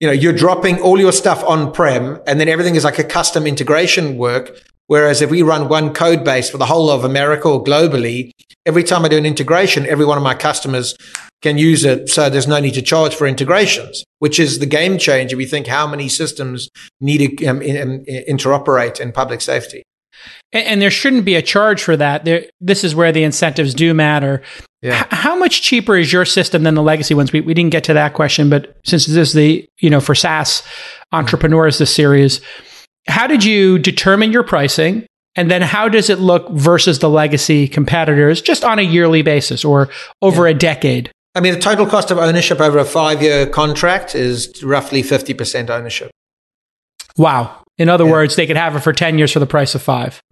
you know you're dropping all your stuff on prem, and then everything is like a custom integration work. Whereas if we run one code base for the whole of America or globally, every time I do an integration, every one of my customers can use it. So there's no need to charge for integrations, which is the game changer. We think how many systems need to um, in, interoperate in public safety.
And, and, there shouldn't be a charge for that. There, this is where the incentives do matter. Yeah. H- how much cheaper is your system than the legacy ones? We, we didn't get to that question, but since this is the, you know, for SaaS entrepreneurs, this series, how did you determine your pricing? And then how does it look versus the legacy competitors just on a yearly basis or over yeah. a decade?
I mean, the total cost of ownership over a five year contract is roughly 50% ownership.
Wow. In other yeah. words, they could have it for 10 years for the price of five.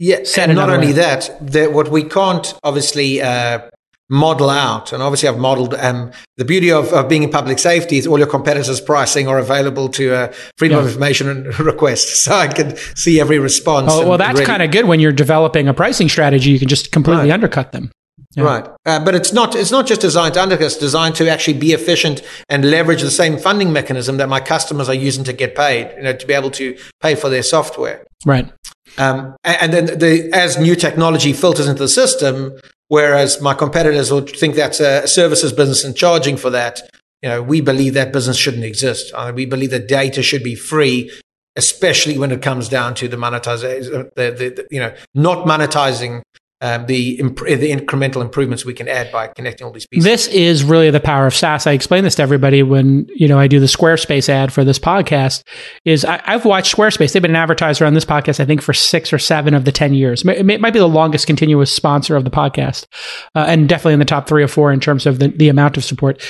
Yeah. Said and not only way. that, that, what we can't obviously uh, model out. And obviously, I've modeled. Um, the beauty of, of being in public safety is all your competitors' pricing are available to uh, freedom yeah. of information *laughs* request, *laughs* so I can see every response.
Oh, well, that's really- kind of good when you're developing a pricing strategy. You can just completely right. undercut them.
Yeah. Right, uh, but it's not. It's not just designed to undercut. It's designed to actually be efficient and leverage the same funding mechanism that my customers are using to get paid. You know, to be able to pay for their software.
Right.
Um, and then the, as new technology filters into the system, whereas my competitors will think that's a services business and charging for that, you know, we believe that business shouldn't exist. Uh, we believe that data should be free, especially when it comes down to the monetization, the, the, the, you know, not monetizing um, the imp- the incremental improvements we can add by connecting all these pieces.
This is really the power of SaaS. I explain this to everybody when you know I do the Squarespace ad for this podcast. Is I, have watched Squarespace. They've been an advertiser on this podcast, I think, for six or seven of the ten years. It, might be the longest continuous sponsor of the podcast, uh, and definitely in the top three or four in terms of the, the amount of support.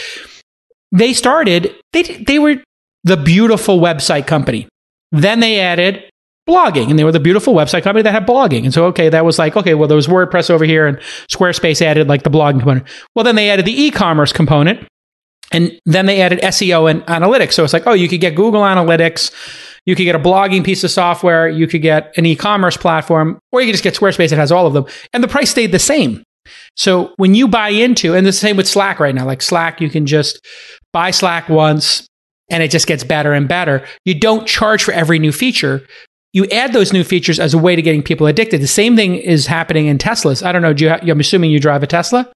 They started. They they were the beautiful website company. Then they added blogging. And they were the beautiful website company that had blogging. And so okay that was like okay well there was wordpress over here and squarespace added like the blogging component. Well then they added the e-commerce component and then they added seo and analytics. So it's like oh you could get google analytics you could get a blogging piece of software you could get an e-commerce platform or you could just get squarespace that has all of them. And the price stayed the same. So when you buy into and the same with slack right now like slack you can just buy slack once and it just gets better and better. You don't charge for every new feature you add those new features as a way to getting people addicted. The same thing is happening in Teslas. I don't know. Do you ha- I'm assuming you drive a Tesla.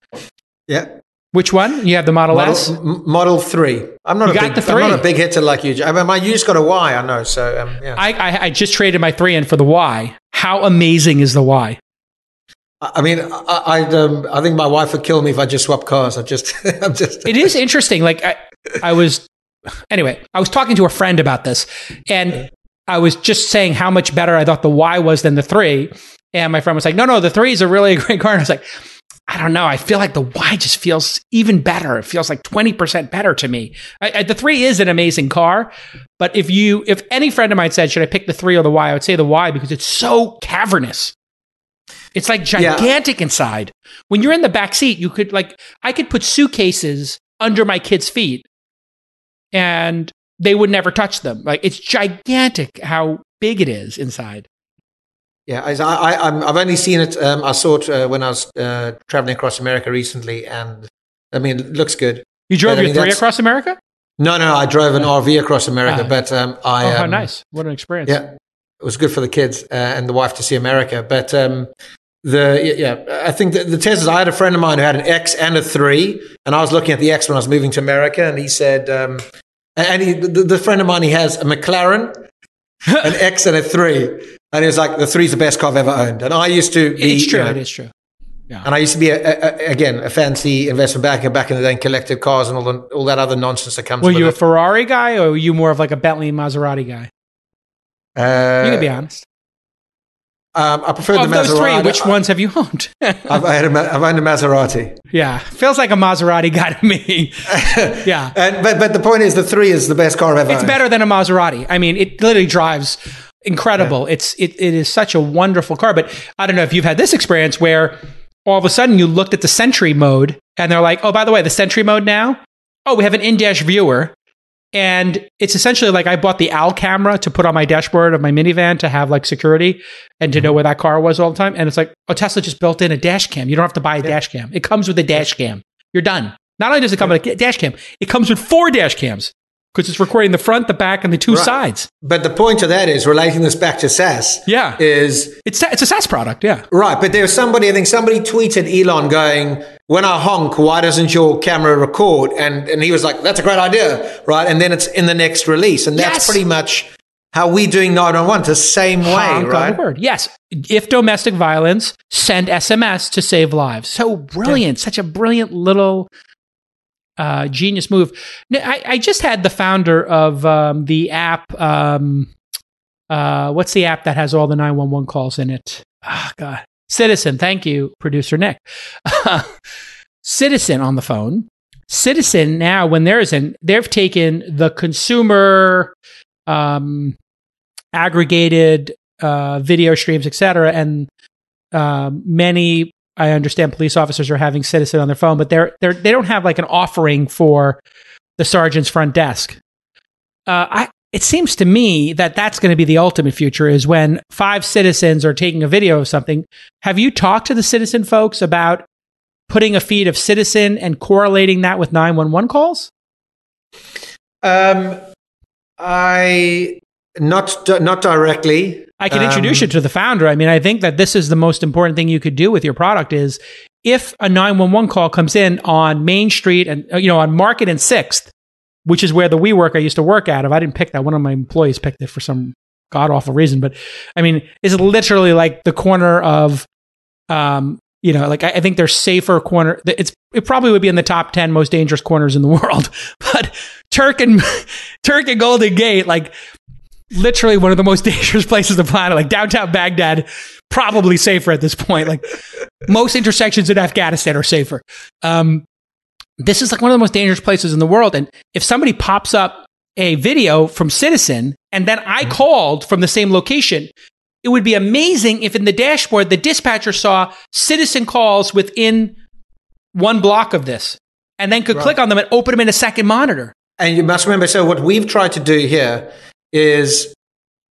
Yeah.
Which one? You have the Model,
Model
S.
Model Three. I'm not you a big. I'm not a big hitter like you. I mean, my used got a Y. I know. So um, yeah.
I, I, I just traded my three in for the Y. How amazing is the Y?
I mean, I I, um, I think my wife would kill me if I just swapped cars. I just, *laughs* I'm just.
it is interesting. Like I, I was anyway, I was talking to a friend about this, and I was just saying how much better I thought the Y was than the three. And my friend was like, no, no, the three is a really *laughs* great car. And I was like, I don't know. I feel like the Y just feels even better. It feels like 20% better to me. I, I, the three is an amazing car. But if you, if any friend of mine said, should I pick the three or the Y? I would say the Y because it's so cavernous. It's like gigantic yeah. inside. When you're in the back seat, you could like, I could put suitcases under my kids' feet and they would never touch them. Like it's gigantic how big it is inside.
Yeah, I, I, have only seen it. Um, I saw it uh, when I was uh, traveling across America recently, and I mean, it looks good.
You drove but, your I mean, three across America?
No, no, I drove an RV across America, uh, but um, I.
Oh, how
um,
nice! What an experience!
Yeah, it was good for the kids uh, and the wife to see America. But um, the yeah, I think the, the Teslas. I had a friend of mine who had an X and a three, and I was looking at the X when I was moving to America, and he said um, and he, the, the friend of mine, he has a McLaren, *laughs* an X, and a three. And he was like, the three's the best car I've ever owned. And I used to be.
It's true. You know, it is true.
Yeah. And I used to be, a, a, again, a fancy investment banker back in the day and collected cars and all, the, all that other nonsense that comes with it.
Were you
it.
a Ferrari guy or were you more of like a Bentley Maserati guy? Uh, you can be honest.
Um, I prefer the Maserati.
Three, which ones have you owned? *laughs*
I've, I had a, I've owned a Maserati.
Yeah, feels like a Maserati guy to me. *laughs* yeah,
and, but but the point is, the three is the best car I've ever.
It's
owned.
better than a Maserati. I mean, it literally drives incredible. Yeah. It's it, it is such a wonderful car. But I don't know if you've had this experience where all of a sudden you looked at the Sentry mode and they're like, oh, by the way, the Sentry mode now. Oh, we have an in-dash viewer and it's essentially like I bought the Owl camera to put on my dashboard of my minivan to have like security and to mm-hmm. know where that car was all the time. And it's like, oh, Tesla just built in a dash cam. You don't have to buy a yeah. dash cam. It comes with a dash cam. You're done. Not only does it come with a dash cam, it comes with four dash cams because it's recording the front, the back, and the two right. sides.
But the point of that is relating this back to SaaS.
Yeah,
is
it's it's a SaaS product. Yeah,
right. But there's somebody. I think somebody tweeted Elon going, "When I honk, why doesn't your camera record?" And and he was like, "That's a great idea, right?" And then it's in the next release, and that's yes. pretty much how we doing 911 the same way, honk right?
word. Yes. If domestic violence, send SMS to save lives. So brilliant. Yeah. Such a brilliant little uh, genius move. I, I, just had the founder of um, the app. Um, uh, what's the app that has all the 911 calls in it? Oh, God. Citizen. Thank you, producer Nick. *laughs* Citizen on the phone. Citizen now, when there isn't, they've taken the consumer um, aggregated uh, video streams, etc., and uh, many I understand police officers are having citizen on their phone, but they're they're they don't have like an offering for the sergeant's front desk. Uh, I it seems to me that that's going to be the ultimate future is when five citizens are taking a video of something. Have you talked to the citizen folks about putting a feed of citizen and correlating that with 911 calls?
Um, I not not directly.
I can introduce um, you to the founder. I mean, I think that this is the most important thing you could do with your product is if a 911 call comes in on Main Street and you know on Market and 6th, which is where the WeWork I used to work out of. I didn't pick that. One of my employees picked it for some god awful reason. But I mean, it's literally like the corner of, um, you know, like I, I, think there's safer corner. It's it probably would be in the top ten most dangerous corners in the *laughs* world. But Turk and Turk and Golden Gate, like literally one of the most *laughs* dangerous places on the planet. Like downtown Baghdad, probably safer at this point. Like most intersections in Afghanistan are safer. Um, this is like one of the most dangerous places in the world. And if somebody pops up a video from Citizen and then I called from the same location, it would be amazing if in the dashboard the dispatcher saw Citizen calls within one block of this and then could right. click on them and open them in a second monitor.
And you must remember so, what we've tried to do here is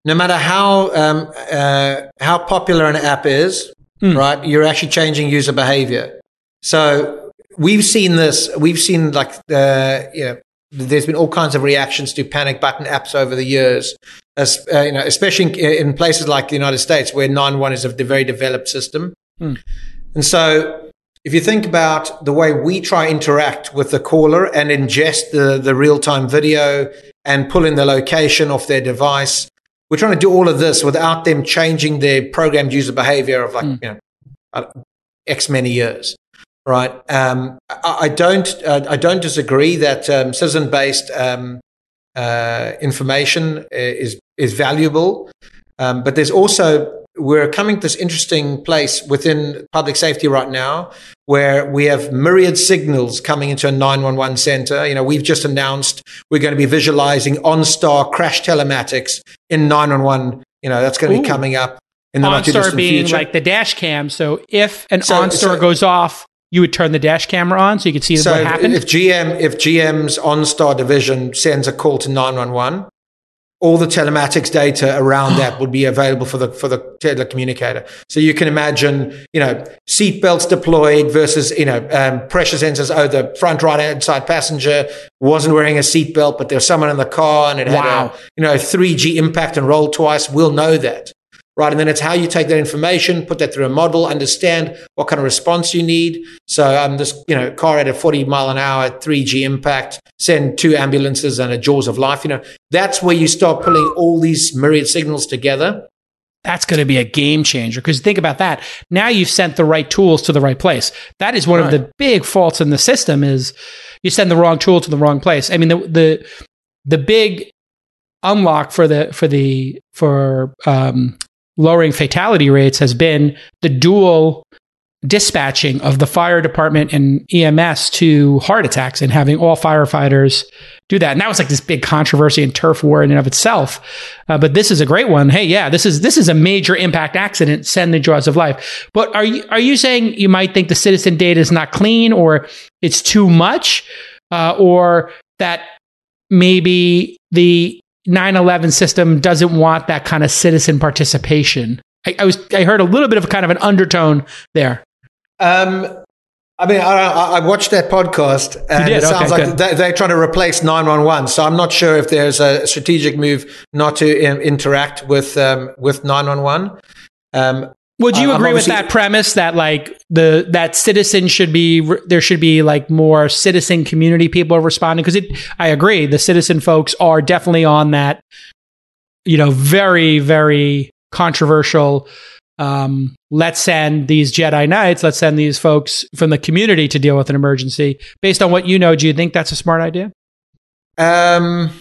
no matter how, um, uh, how popular an app is, mm. right, you're actually changing user behavior. So we've seen this. We've seen like uh, you know, there's been all kinds of reactions to panic button apps over the years, as uh, you know, especially in, in, places like the United States where nine one is a very developed system. Hmm. And so, if you think about the way we try interact with the caller and ingest the the real time video and pull in the location of their device, we're trying to do all of this without them changing their programmed user behavior of like hmm. you know. Uh, X many years right? Um, I, I, don't uh, I don't disagree that um, citizen based um, uh, information uh, is is valuable, um, but there's also we're coming to this interesting place within public safety right now where we have myriad signals coming into a 911 center. You know, we've just announced we're going to be visualizing OnStar crash telematics in 911. You know, that's going to Ooh. be coming up in the
OnStar being future. like the dash cam. So if an so, OnStar so, goes off you would turn the dash camera on so you could see so what happened.
If GM, if GM's OnStar division sends a call to 911, all the telematics data around that would be available for the for the telecommunicator. So you can imagine, you know, seatbelts deployed versus you know um, pressure sensors. Oh, the front right hand side passenger wasn't wearing a seatbelt, but there's someone in the car and it wow. had a you know 3G impact and rolled twice. We'll know that right? And then it's how you take that information, put that through a model, understand what kind of response you need. So um, this, you know, car at a 40 mile an hour, 3G impact, send two ambulances and a jaws of life. You know, that's where you start pulling all these myriad signals together.
That's going to be a game changer because think about that. Now you've sent the right tools to the right place. That is one right. of the big faults in the system is you send the wrong tool to the wrong place. I mean, the, the, the big unlock for the for the for um, lowering fatality rates has been the dual dispatching of the fire department and EMS to heart attacks and having all firefighters do that. And that was like this big controversy and turf war in and of itself. Uh, but this is a great one. Hey, yeah, this is this is a major impact accident. Send the jaws of life. But are you are you saying you might think the citizen data is not clean or it's too much, uh, or that maybe the 9/11 system doesn't want that kind of citizen participation. I, I, was I heard a little bit of kind of an undertone there.
Um, I mean, I, I, watched that podcast, and it sounds okay, like they, they're trying to replace 911. So I'm not sure if there's a strategic move not to in, interact with um, with 911. Um,
would you uh, agree with that premise that like the that citizen should be there should be like more citizen community people responding? Because it I agree the citizen folks are definitely on that you know very very controversial um, let's send these Jedi Knights let's send these folks from the community to deal with an emergency. Based on what you know do you think that's a smart idea?
Um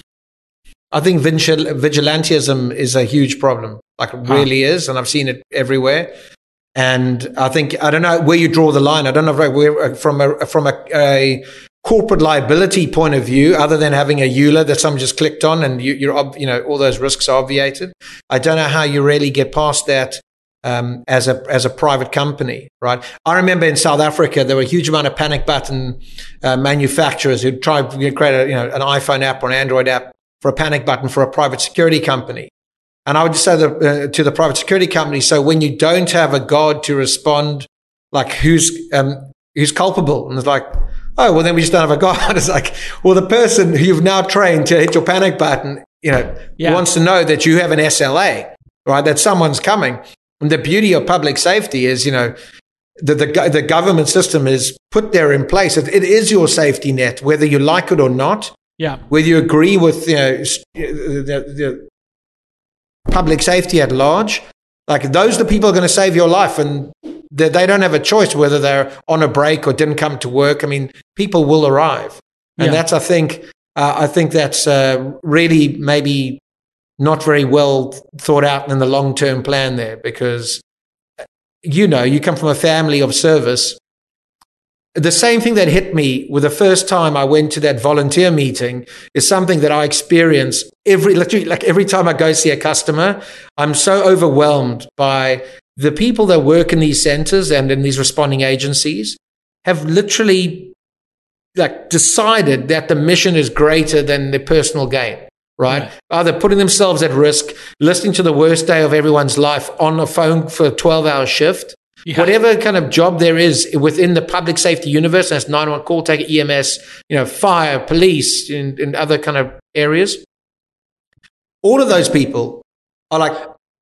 I think vigilantism is a huge problem. Like it really is, and I've seen it everywhere. And I think I don't know where you draw the line. I don't know where from a from a, a corporate liability point of view, other than having a EULA that someone just clicked on and you, are you know all those risks are obviated. I don't know how you really get past that um, as a as a private company, right? I remember in South Africa there were a huge amount of panic button uh, manufacturers who tried to create a, you know an iPhone app or an Android app for a panic button for a private security company. And I would just say the, uh, to the private security company, so when you don't have a guard to respond, like who's um, who's culpable, and it's like, oh well, then we just don't have a guard. *laughs* It's like, well, the person who you've now trained to hit your panic button, you know, yeah. wants to know that you have an SLA, right? That someone's coming. And the beauty of public safety is, you know, the, the, the government system is put there in place. It, it is your safety net, whether you like it or not.
Yeah.
Whether you agree with you know, the, the public safety at large, like those are the people are going to save your life, and they, they don't have a choice whether they're on a break or didn't come to work. I mean, people will arrive, and yeah. that's I think uh, I think that's uh, really maybe not very well thought out in the long term plan there because you know you come from a family of service the same thing that hit me with the first time I went to that volunteer meeting is something that I experience every literally like every time I go see a customer. I'm so overwhelmed by the people that work in these centers and in these responding agencies have literally like decided that the mission is greater than their personal gain right? right? Either putting themselves at risk, listening to the worst day of everyone's life on a phone for a 12 hour shift. Yeah. Whatever kind of job there is within the public safety universe, that's 911 call taker, EMS, you know, fire, police, and, and other kind of areas. All of those people are like,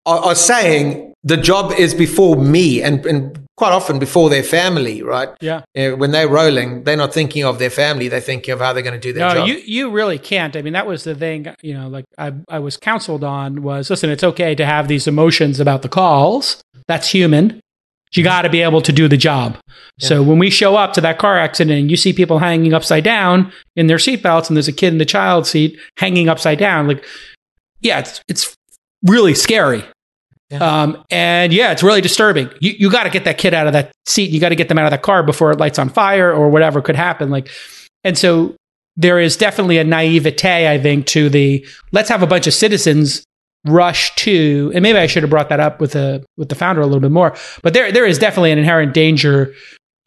are, are saying the job is before me and, and quite often before their family, right?
Yeah.
When they're rolling, they're not thinking of their family; they're thinking of how they're going to do their
no,
job.
you you really can't. I mean, that was the thing. You know, like I I was counseled on was listen. It's okay to have these emotions about the calls. That's human. You got to be able to do the job. Yeah. So when we show up to that car accident and you see people hanging upside down in their seatbelts and there's a kid in the child seat hanging upside down, like, yeah, it's, it's really scary. Yeah. Um, and yeah, it's really disturbing. You, you got to get that kid out of that seat. You got to get them out of that car before it lights on fire or whatever could happen. Like, and so there is definitely a naivete, I think, to the let's have a bunch of citizens rush to, and maybe I should have brought that up with the with the founder a little bit more. But there there is definitely an inherent danger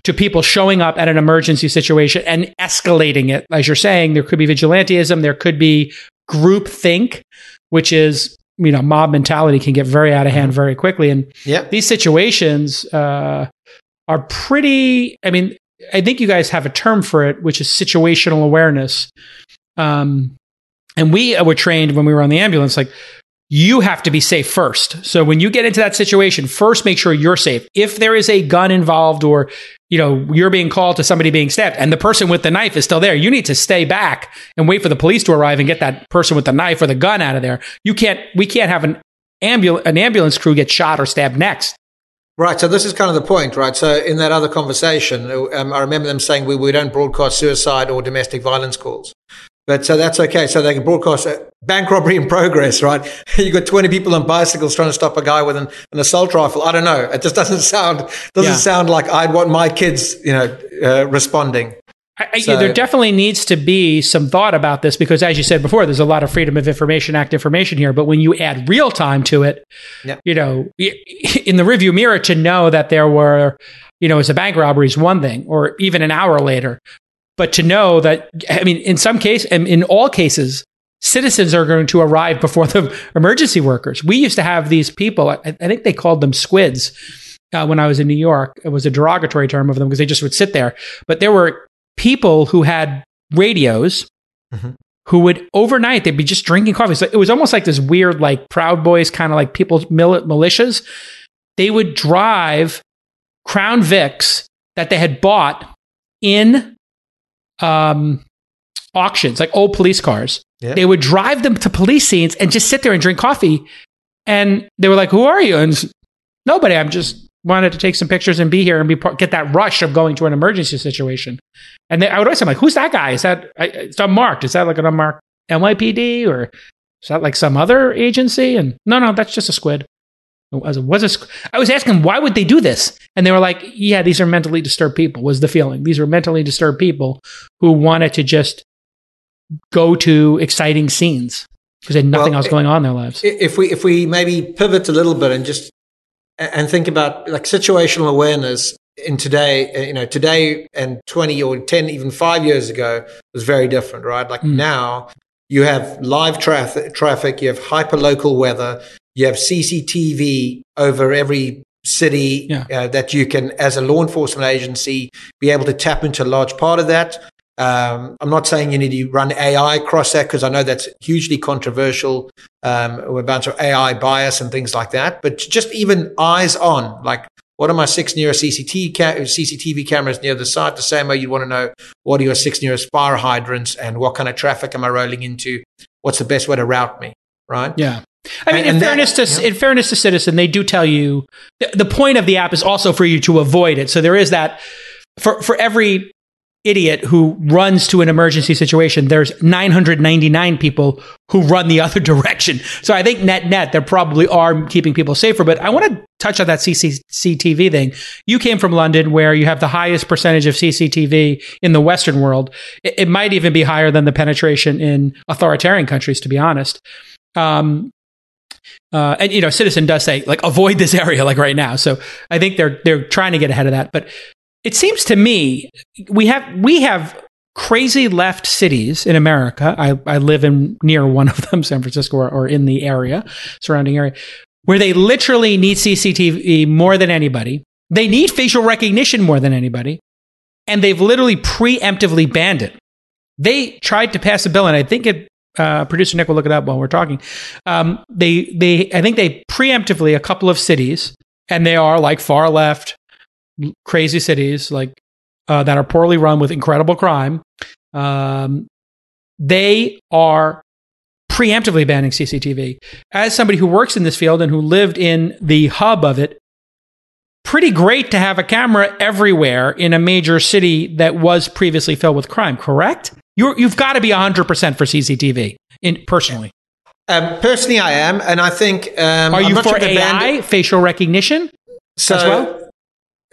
to people showing up at an emergency situation and escalating it. As you're saying, there could be vigilantism, there could be group think, which is you know mob mentality can get very out of hand very quickly and
yep.
these situations uh, are pretty i mean i think you guys have a term for it which is situational awareness um, and we were trained when we were on the ambulance like you have to be safe first. So when you get into that situation, first make sure you're safe. If there is a gun involved or you know you're being called to somebody being stabbed and the person with the knife is still there, you need to stay back and wait for the police to arrive and get that person with the knife or the gun out of there. You can't we can't have an ambulance an ambulance crew get shot or stabbed next.
Right. So this is kind of the point, right? So in that other conversation, um, I remember them saying we, we don't broadcast suicide or domestic violence calls. But so that's okay. So they can broadcast a bank robbery in progress, right? *laughs* You've got 20 people on bicycles trying to stop a guy with an, an assault rifle. I don't know. It just doesn't *laughs* sound, doesn't yeah. sound like I'd want my kids, you know, uh, responding.
I, so, there definitely needs to be some thought about this because, as you said before, there's a lot of Freedom of Information Act information here. But when you add real time to it,
yep.
you know, *laughs* in the review mirror, to know that there were, you know, as a bank robbery is one thing, or even an hour later, but to know that, I mean, in some cases, and in all cases, citizens are going to arrive before the *laughs* emergency workers. We used to have these people, I, I think they called them squids uh, when I was in New York. It was a derogatory term of them because they just would sit there. But there were people who had radios. Mm-hmm. Who would overnight they'd be just drinking coffee? So it was almost like this weird, like Proud Boys kind of like people's mil- militias. They would drive Crown Vics that they had bought in um, auctions, like old police cars. They would drive them to police scenes and just sit there and drink coffee. And they were like, "Who are you?" And nobody. I'm just wanted to take some pictures and be here and be get that rush of going to an emergency situation. And they, I would always say, like, "Who's that guy? Is that it's unmarked? Is that like an unmarked NYPD or is that like some other agency?" And no, no, that's just a squid. Was, was a, I was asking why would they do this, and they were like, "Yeah, these are mentally disturbed people." Was the feeling these were mentally disturbed people who wanted to just go to exciting scenes because they had nothing well, else going on in their lives.
If we if we maybe pivot a little bit and just and think about like situational awareness in today, uh, you know, today and 20 or 10, even five years ago was very different, right? Like mm. now you have live traffic, traffic, you have hyper local weather, you have CCTV over every city yeah. uh, that you can, as a law enforcement agency, be able to tap into a large part of that. Um, I'm not saying you need to run AI across that because I know that's hugely controversial. Um, with a bunch of AI bias and things like that. But just even eyes on, like what are my six nearest CCTV, ca- CCTV cameras near the site? The same way you want to know what are your six nearest fire hydrants and what kind of traffic am I rolling into? What's the best way to route me? Right?
Yeah. I mean, and, in fairness that, to yeah. in fairness to Citizen, they do tell you the point of the app is also for you to avoid it. So there is that for for every idiot who runs to an emergency situation, there's 999 people who run the *laughs* other direction. So I think net net, there probably are keeping people safer. But I want to touch on that CCTV thing. You came from London where you have the highest percentage of CCTV in the Western world. It, it might even be higher than the penetration in authoritarian countries, to be honest. Um, uh, and you know, Citizen does say like avoid this area like right now. So I think they're they're trying to get ahead of that. But it seems to me we have we have crazy left cities in America. I, I live in near one of them, *laughs* San Francisco, or, or in the area, surrounding area, where they literally need CCTV more than anybody. They need facial recognition more than anybody. And they've literally preemptively banned it. They tried to pass a bill, and I think it uh, producer Nick will look it up while we're talking. Um, they, they, I think they preemptively a couple of cities, and they are like far left, crazy cities like uh, that are poorly run with incredible crime. Um, they are preemptively banning CCTV. As somebody who works in this field and who lived in the hub of it, pretty great to have a camera everywhere in a major city that was previously filled with crime, correct? You have got to be 100% for CCTV in, personally.
Um, personally, I am. And I think. Um,
Are you for AI, facial recognition so, as well?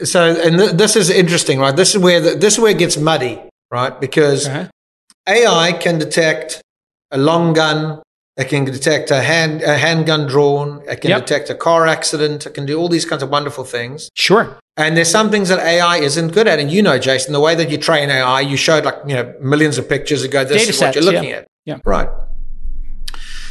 So, and th- this is interesting, right? This is where the, this is where it gets muddy, right? Because uh-huh. AI can detect a long gun, it can detect a hand a handgun drawn, it can yep. detect a car accident, it can do all these kinds of wonderful things.
Sure.
And there's some things that AI isn't good at. And you know, Jason, the way that you train AI, you showed like, you know, millions of pictures ago, this Data is sets, what you're looking
yeah.
at.
Yeah.
Right.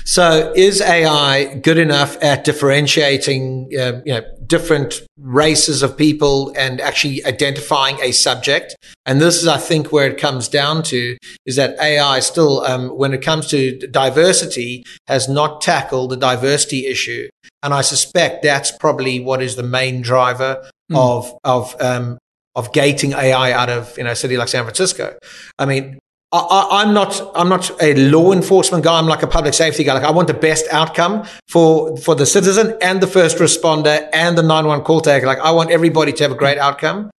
So, is AI good enough at differentiating, uh, you know, different races of people and actually identifying a subject? And this is, I think, where it comes down to is that AI still, um, when it comes to diversity, has not tackled the diversity issue. And I suspect that's probably what is the main driver mm. of of um, of gating AI out of you know a city like San Francisco. I mean, I, am not I'm not a law enforcement guy. I'm like a public safety guy. Like I want the best outcome for for the citizen and the first responder and the 911 call taker. Like I want everybody to have a great outcome.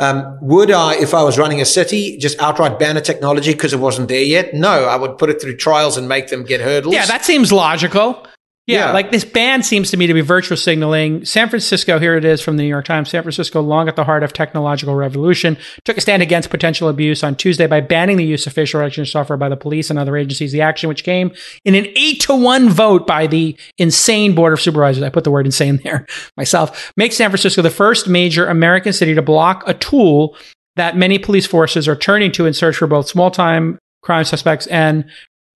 Um, would I, if I was running a city, just outright ban a technology because it wasn't there yet? No, I would put it through trials and make them get hurdles.
Yeah, that seems logical. Yeah, yeah, like this ban seems to me to be virtue signaling. San Francisco, here it is from the New York Times. San Francisco, long at the heart of technological revolution, took a stand against potential abuse on Tuesday by banning the use of facial recognition software by the police and other agencies. The action, which came in an eight to one vote by the insane board of supervisors, I put the word insane there *laughs* myself, makes San Francisco the first major American city to block a tool that many police forces are turning to in search for both small time crime suspects and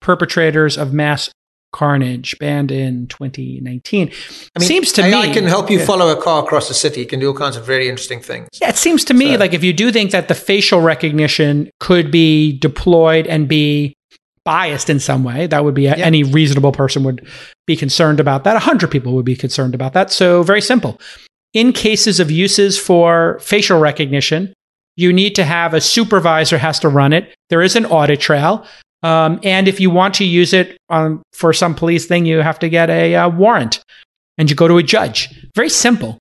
perpetrators of mass Carnage, banned in 2019. I mean, seems to
AI
me I
can help you yeah. follow a car across the city. It can do all kinds of very interesting things.
Yeah, it seems to me so. like if you do think that the facial recognition could be deployed and be biased in some way, that would be a, yeah. any reasonable person would be concerned about that. A hundred people would be concerned about that. So very simple. In cases of uses for facial recognition, you need to have a supervisor has to run it. There is an audit trail. Um, and if you want to use it um, for some police thing, you have to get a uh, warrant and you go to a judge. Very simple.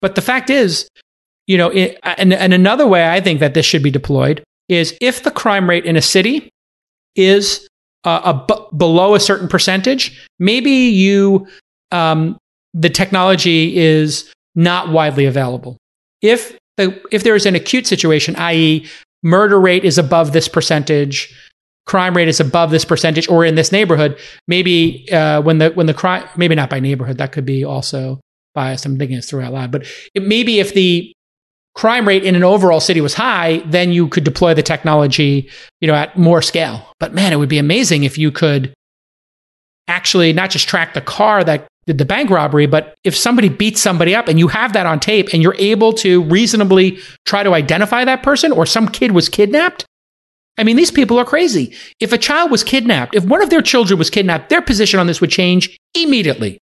But the fact is, you know, it, and, and another way I think that this should be deployed is if the crime rate in a city is uh, a b- below a certain percentage, maybe you um, the technology is not widely available. If the, if there is an acute situation, i.e., murder rate is above this percentage, crime rate is above this percentage or in this neighborhood maybe uh, when the when the crime maybe not by neighborhood that could be also biased. I'm thinking it's through out loud, but it, maybe if the crime rate in an overall city was high, then you could deploy the technology, you know, at more scale. But man, it would be amazing if you could actually not just track the car that did the bank robbery, but if somebody beats somebody up and you have that on tape and you're able to reasonably try to identify that person or some kid was kidnapped. I mean, these people are crazy. If a child was kidnapped, if one of their children was kidnapped, their position on this would change immediately.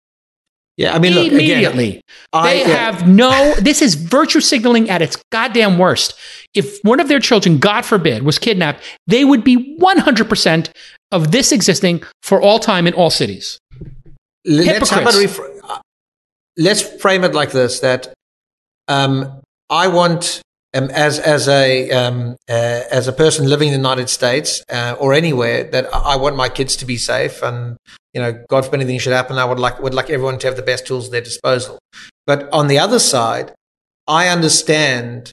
Yeah, I mean, look,
immediately.
Again, I,
they
yeah.
have no, this is virtue signaling at its goddamn worst. If one of their children, God forbid, was kidnapped, they would be 100% of this existing for all time in all cities.
Let's, ref- let's frame it like this that um, I want um, as as a um, uh, as a person living in the United States uh, or anywhere that I want my kids to be safe and you know God forbid anything should happen I would like would like everyone to have the best tools at their disposal. But on the other side I understand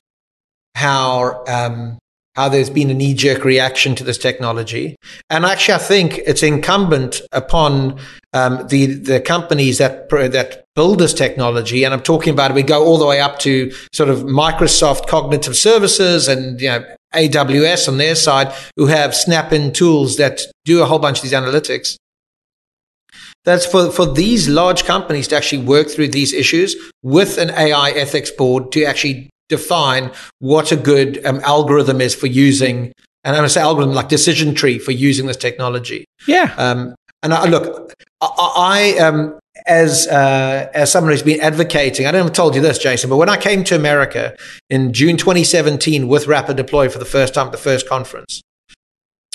how um, how there's been a knee jerk reaction to this technology. And actually, I think it's incumbent upon um, the, the companies that, that build this technology. And I'm talking about, we go all the way up to sort of Microsoft cognitive services and, you know, AWS on their side, who have snap in tools that do a whole bunch of these analytics. That's for, for these large companies to actually work through these issues with an AI ethics board to actually define what a good um, algorithm is for using, and I'm going to say algorithm like decision tree for using this technology.
Yeah.
Um, and I, look, I, I um, as uh, as someone who's been advocating, I don't have told you this, Jason, but when I came to America in June 2017 with Rapid Deploy for the first time at the first conference,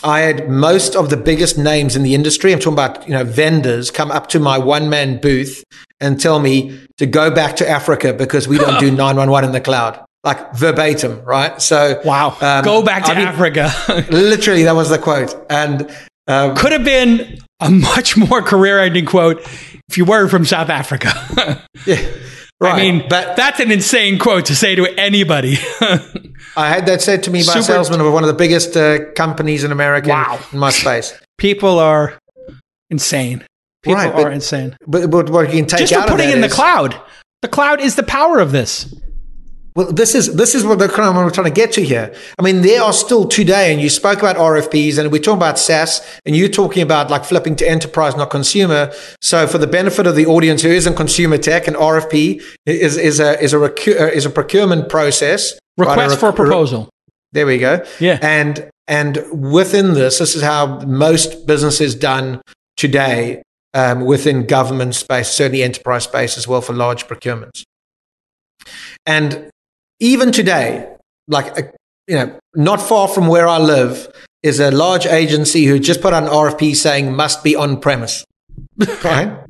I had most of the biggest names in the industry. I'm talking about you know vendors come up to my one man booth and tell me to go back to Africa because we don't do *laughs* 911 in the cloud like verbatim, right? So
wow, um, go back to I mean, Africa. *laughs*
literally, that was the quote, and
um, could have been a much more career-ending quote if you were from South Africa. *laughs*
yeah, right.
I mean, but that's an insane quote to say to anybody. *laughs*
I had that said to me by Super a salesman of one of the biggest uh, companies in America wow. in my space.
People are insane. People right, but, are insane.
But, but what you can take
just for putting in the cloud. The cloud is the power of this.
Well, this is this is what the kind of we're trying to get to here. I mean, there are still today, and you spoke about RFPs, and we're talking about SaaS, and you're talking about like flipping to enterprise, not consumer. So, for the benefit of the audience who isn't consumer tech, an RFP is is a is a recu- is a procurement process.
Request right? rec- for a proposal.
There we go.
Yeah,
and and within this, this is how most businesses done today um, within government space, certainly enterprise space as well for large procurements. And even today, like, uh, you know, not far from where I live is a large agency who just put out an RFP saying must be on premise. right? *laughs*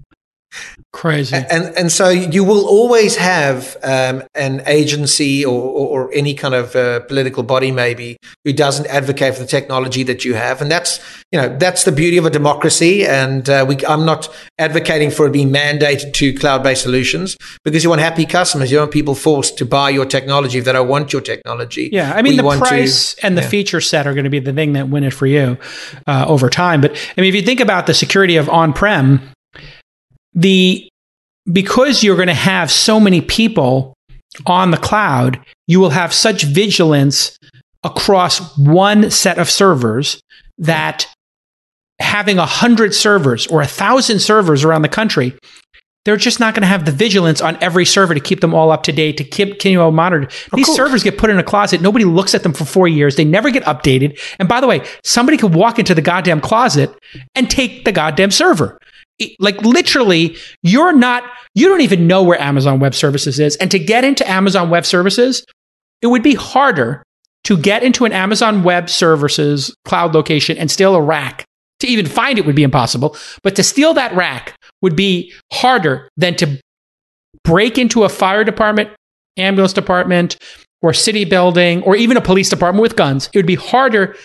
Crazy.
And, and so you will always have um, an agency or, or, or, any kind of uh, political body maybe who doesn't advocate for the technology that you have. And that's, you know, that's the beauty of a democracy. And uh, we, I'm not advocating for it being mandated to cloud-based solutions because you want happy customers. You don't want people forced to buy your technology if they don't want your technology.
Yeah. I mean, the price to, and the yeah. feature set are going to be the thing that win it for you uh, over time. But I mean, if you think about the security of on-prem, the because you're going to have so many people on the cloud, you will have such vigilance across one set of servers that having a hundred servers or a thousand servers around the country, they're just not going to have the vigilance on every server to keep them all up to date, to keep continual monitored. Oh, These servers get put in a closet. Nobody looks at them for four years. They never get updated. And by the way, somebody could walk into the goddamn closet and take the goddamn server like literally you're not you don't even know where amazon web services is. And to get into amazon web services it would be harder to get into an amazon web services cloud location and steal a rack. To even find it would be impossible. But to steal that rack would be harder than to break into a fire department ambulance department or city building or even a police department with guns. It would be harder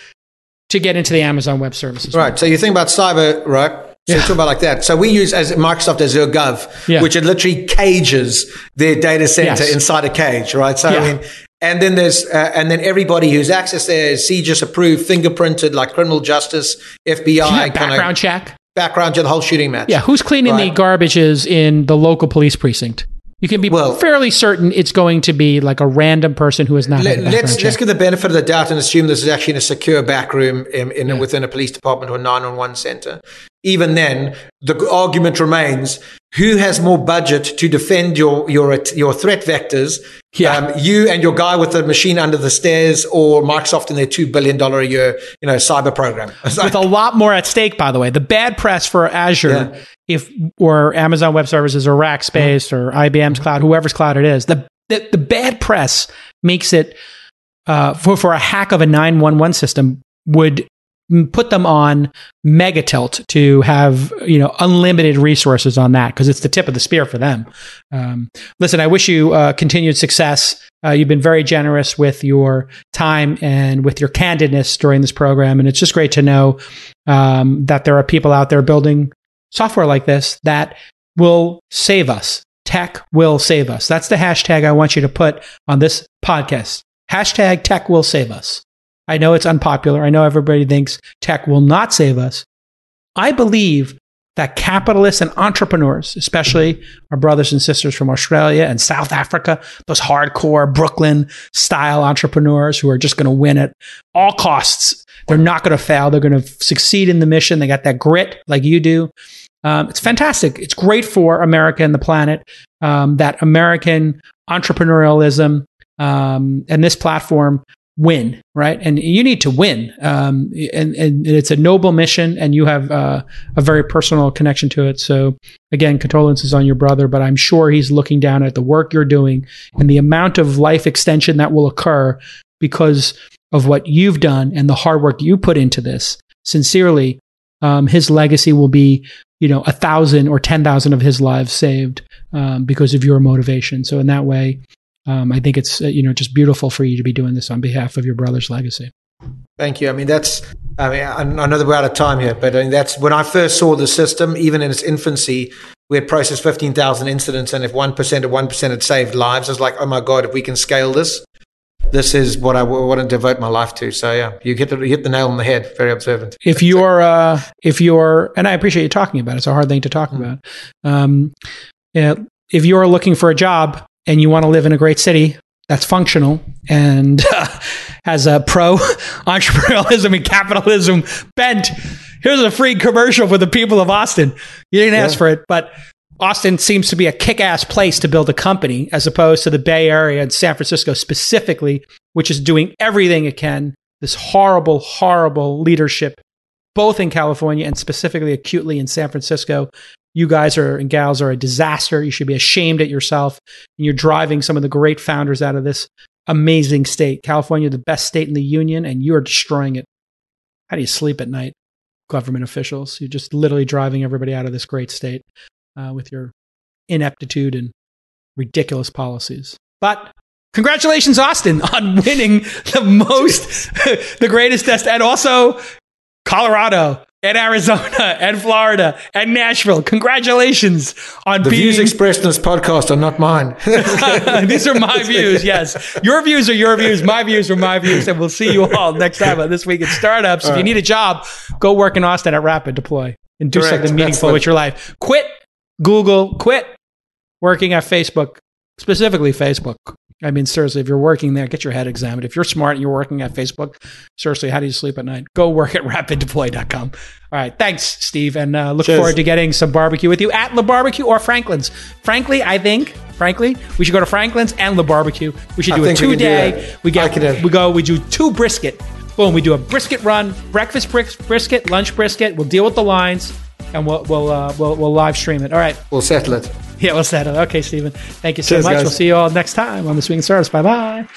to get into the amazon web services.
Right. So you think about cyber right so yeah. talk about like that. So we use as Microsoft Azure Gov, yeah. which it literally cages their data center yes. inside a cage, right? So yeah. I mean, and then there's uh, and then everybody who's access there is CJIS approved, fingerprinted, like criminal justice, FBI,
background check,
background check, the whole shooting match.
Yeah, who's cleaning right? the garbages in the local police precinct? You can be well, fairly certain it's going to be like a random person who is not.
Let, us let's, let's give the benefit of the doubt and assume this is actually in a secure back room in, in yeah. within a police department or nine on one center. Even then, the argument remains: who has more budget to defend your your your threat vectors? Yeah. Um, you and your guy with the machine under the stairs, or Microsoft and their two billion dollar a year, you know, cyber program. *laughs*
with a lot more at stake, by the way. The bad press for Azure yeah if or Amazon Web Services or Rackspace mm-hmm. or IBM's cloud, whoever's cloud it is, the the, the bad press makes it uh, for for a hack of a nine one one system would put them on megatilt to have you know unlimited resources on that because it's the tip of the spear for them um, listen i wish you uh, continued success uh, you've been very generous with your time and with your candidness during this program and it's just great to know um, that there are people out there building software like this that will save us. Tech will save us. That's the hashtag I want you to put on this podcast. Hashtag tech will save us. I know it's unpopular. I know everybody thinks tech will not save us. I believe that capitalists and entrepreneurs, especially our brothers and sisters from Australia and South Africa, those hardcore Brooklyn style entrepreneurs who are just going to win at all costs. They're not going to fail. They're going to succeed in the mission. They got that grit like you do. Um, it's fantastic. It's great for America and the planet. Um, that American entrepreneurialism um, and this platform win, right? And you need to win. Um, and, and, it's a noble mission, and you have uh, a very personal connection to it. So, again, condolences on your brother, but I'm sure he's looking down at the work you're doing and the amount of life extension that will occur because of what you've done and the hard work you put into this. Sincerely, um, his legacy will be you know, a thousand or 10,000 of his lives saved um, because of your motivation. So in that way, um, I think it's, uh, you know, just beautiful for you to be doing this on behalf of your brother's legacy.
Thank you. I mean, that's, I mean, I know that we're out of time here, but I mean, that's when I first saw the system, even in its infancy, we had processed 15,000 incidents. And if 1% of 1% had saved lives, I was like, oh my God, if we can scale this, this is what I want to devote my life to. So yeah, you hit the, you hit the nail on the head. Very observant.
If you're, uh, if you're, and I appreciate you talking about it. It's a hard thing to talk mm-hmm. about. Um, yeah, if you're looking for a job and you want to live in a great city that's functional and uh, *laughs* has a pro *laughs* entrepreneurialism and capitalism bent, here's a free commercial for the people of Austin. You didn't yeah. ask for it, but Austin seems to be a kick ass place to build a company as opposed to the Bay Area and San Francisco specifically, which is doing everything it can. This horrible, horrible leadership, both in California and specifically acutely in San Francisco. You guys are and gals are a disaster. You should be ashamed at yourself. And you're driving some of the great founders out of this amazing state. California, the best state in the union, and you're destroying it. How do you sleep at night? Government officials. You're just literally driving everybody out of this great state uh, with your ineptitude and ridiculous policies. But congratulations, Austin, *laughs* on winning the most, *laughs* the greatest test, and also Colorado and Arizona *laughs* and Florida and Nashville. Congratulations on
the
being...
views expressed in this podcast are not mine. *laughs*
These are my views. Yes, your views are your views. My views are my views, and we'll see you all next time on this week in startups. All if you need a job, go work in Austin at Rapid Deploy and do Correct. something meaningful with your life. Quit Google, quit working at Facebook, specifically Facebook. I mean, seriously, if you're working there, get your head examined. If you're smart and you're working at Facebook, seriously, how do you sleep at night? Go work at *laughs* rapiddeploy.com. All right. Thanks, Steve. And uh, look Cheers. forward to getting some barbecue with you at La Barbecue or Franklin's. Frankly, I think, frankly, we should go to Franklin's and La Barbecue. We should do a two day. We, get, we go, we do two brisket. Boom. We do a brisket run, breakfast brisket, lunch brisket. We'll deal with the lines and we'll we'll, uh, we'll we'll live stream it. All right,
we'll settle it.
Yeah, we'll settle it. Okay, Stephen. Thank you so Cheers, much. Guys. We'll see you all next time on the Swing Stars. Bye bye.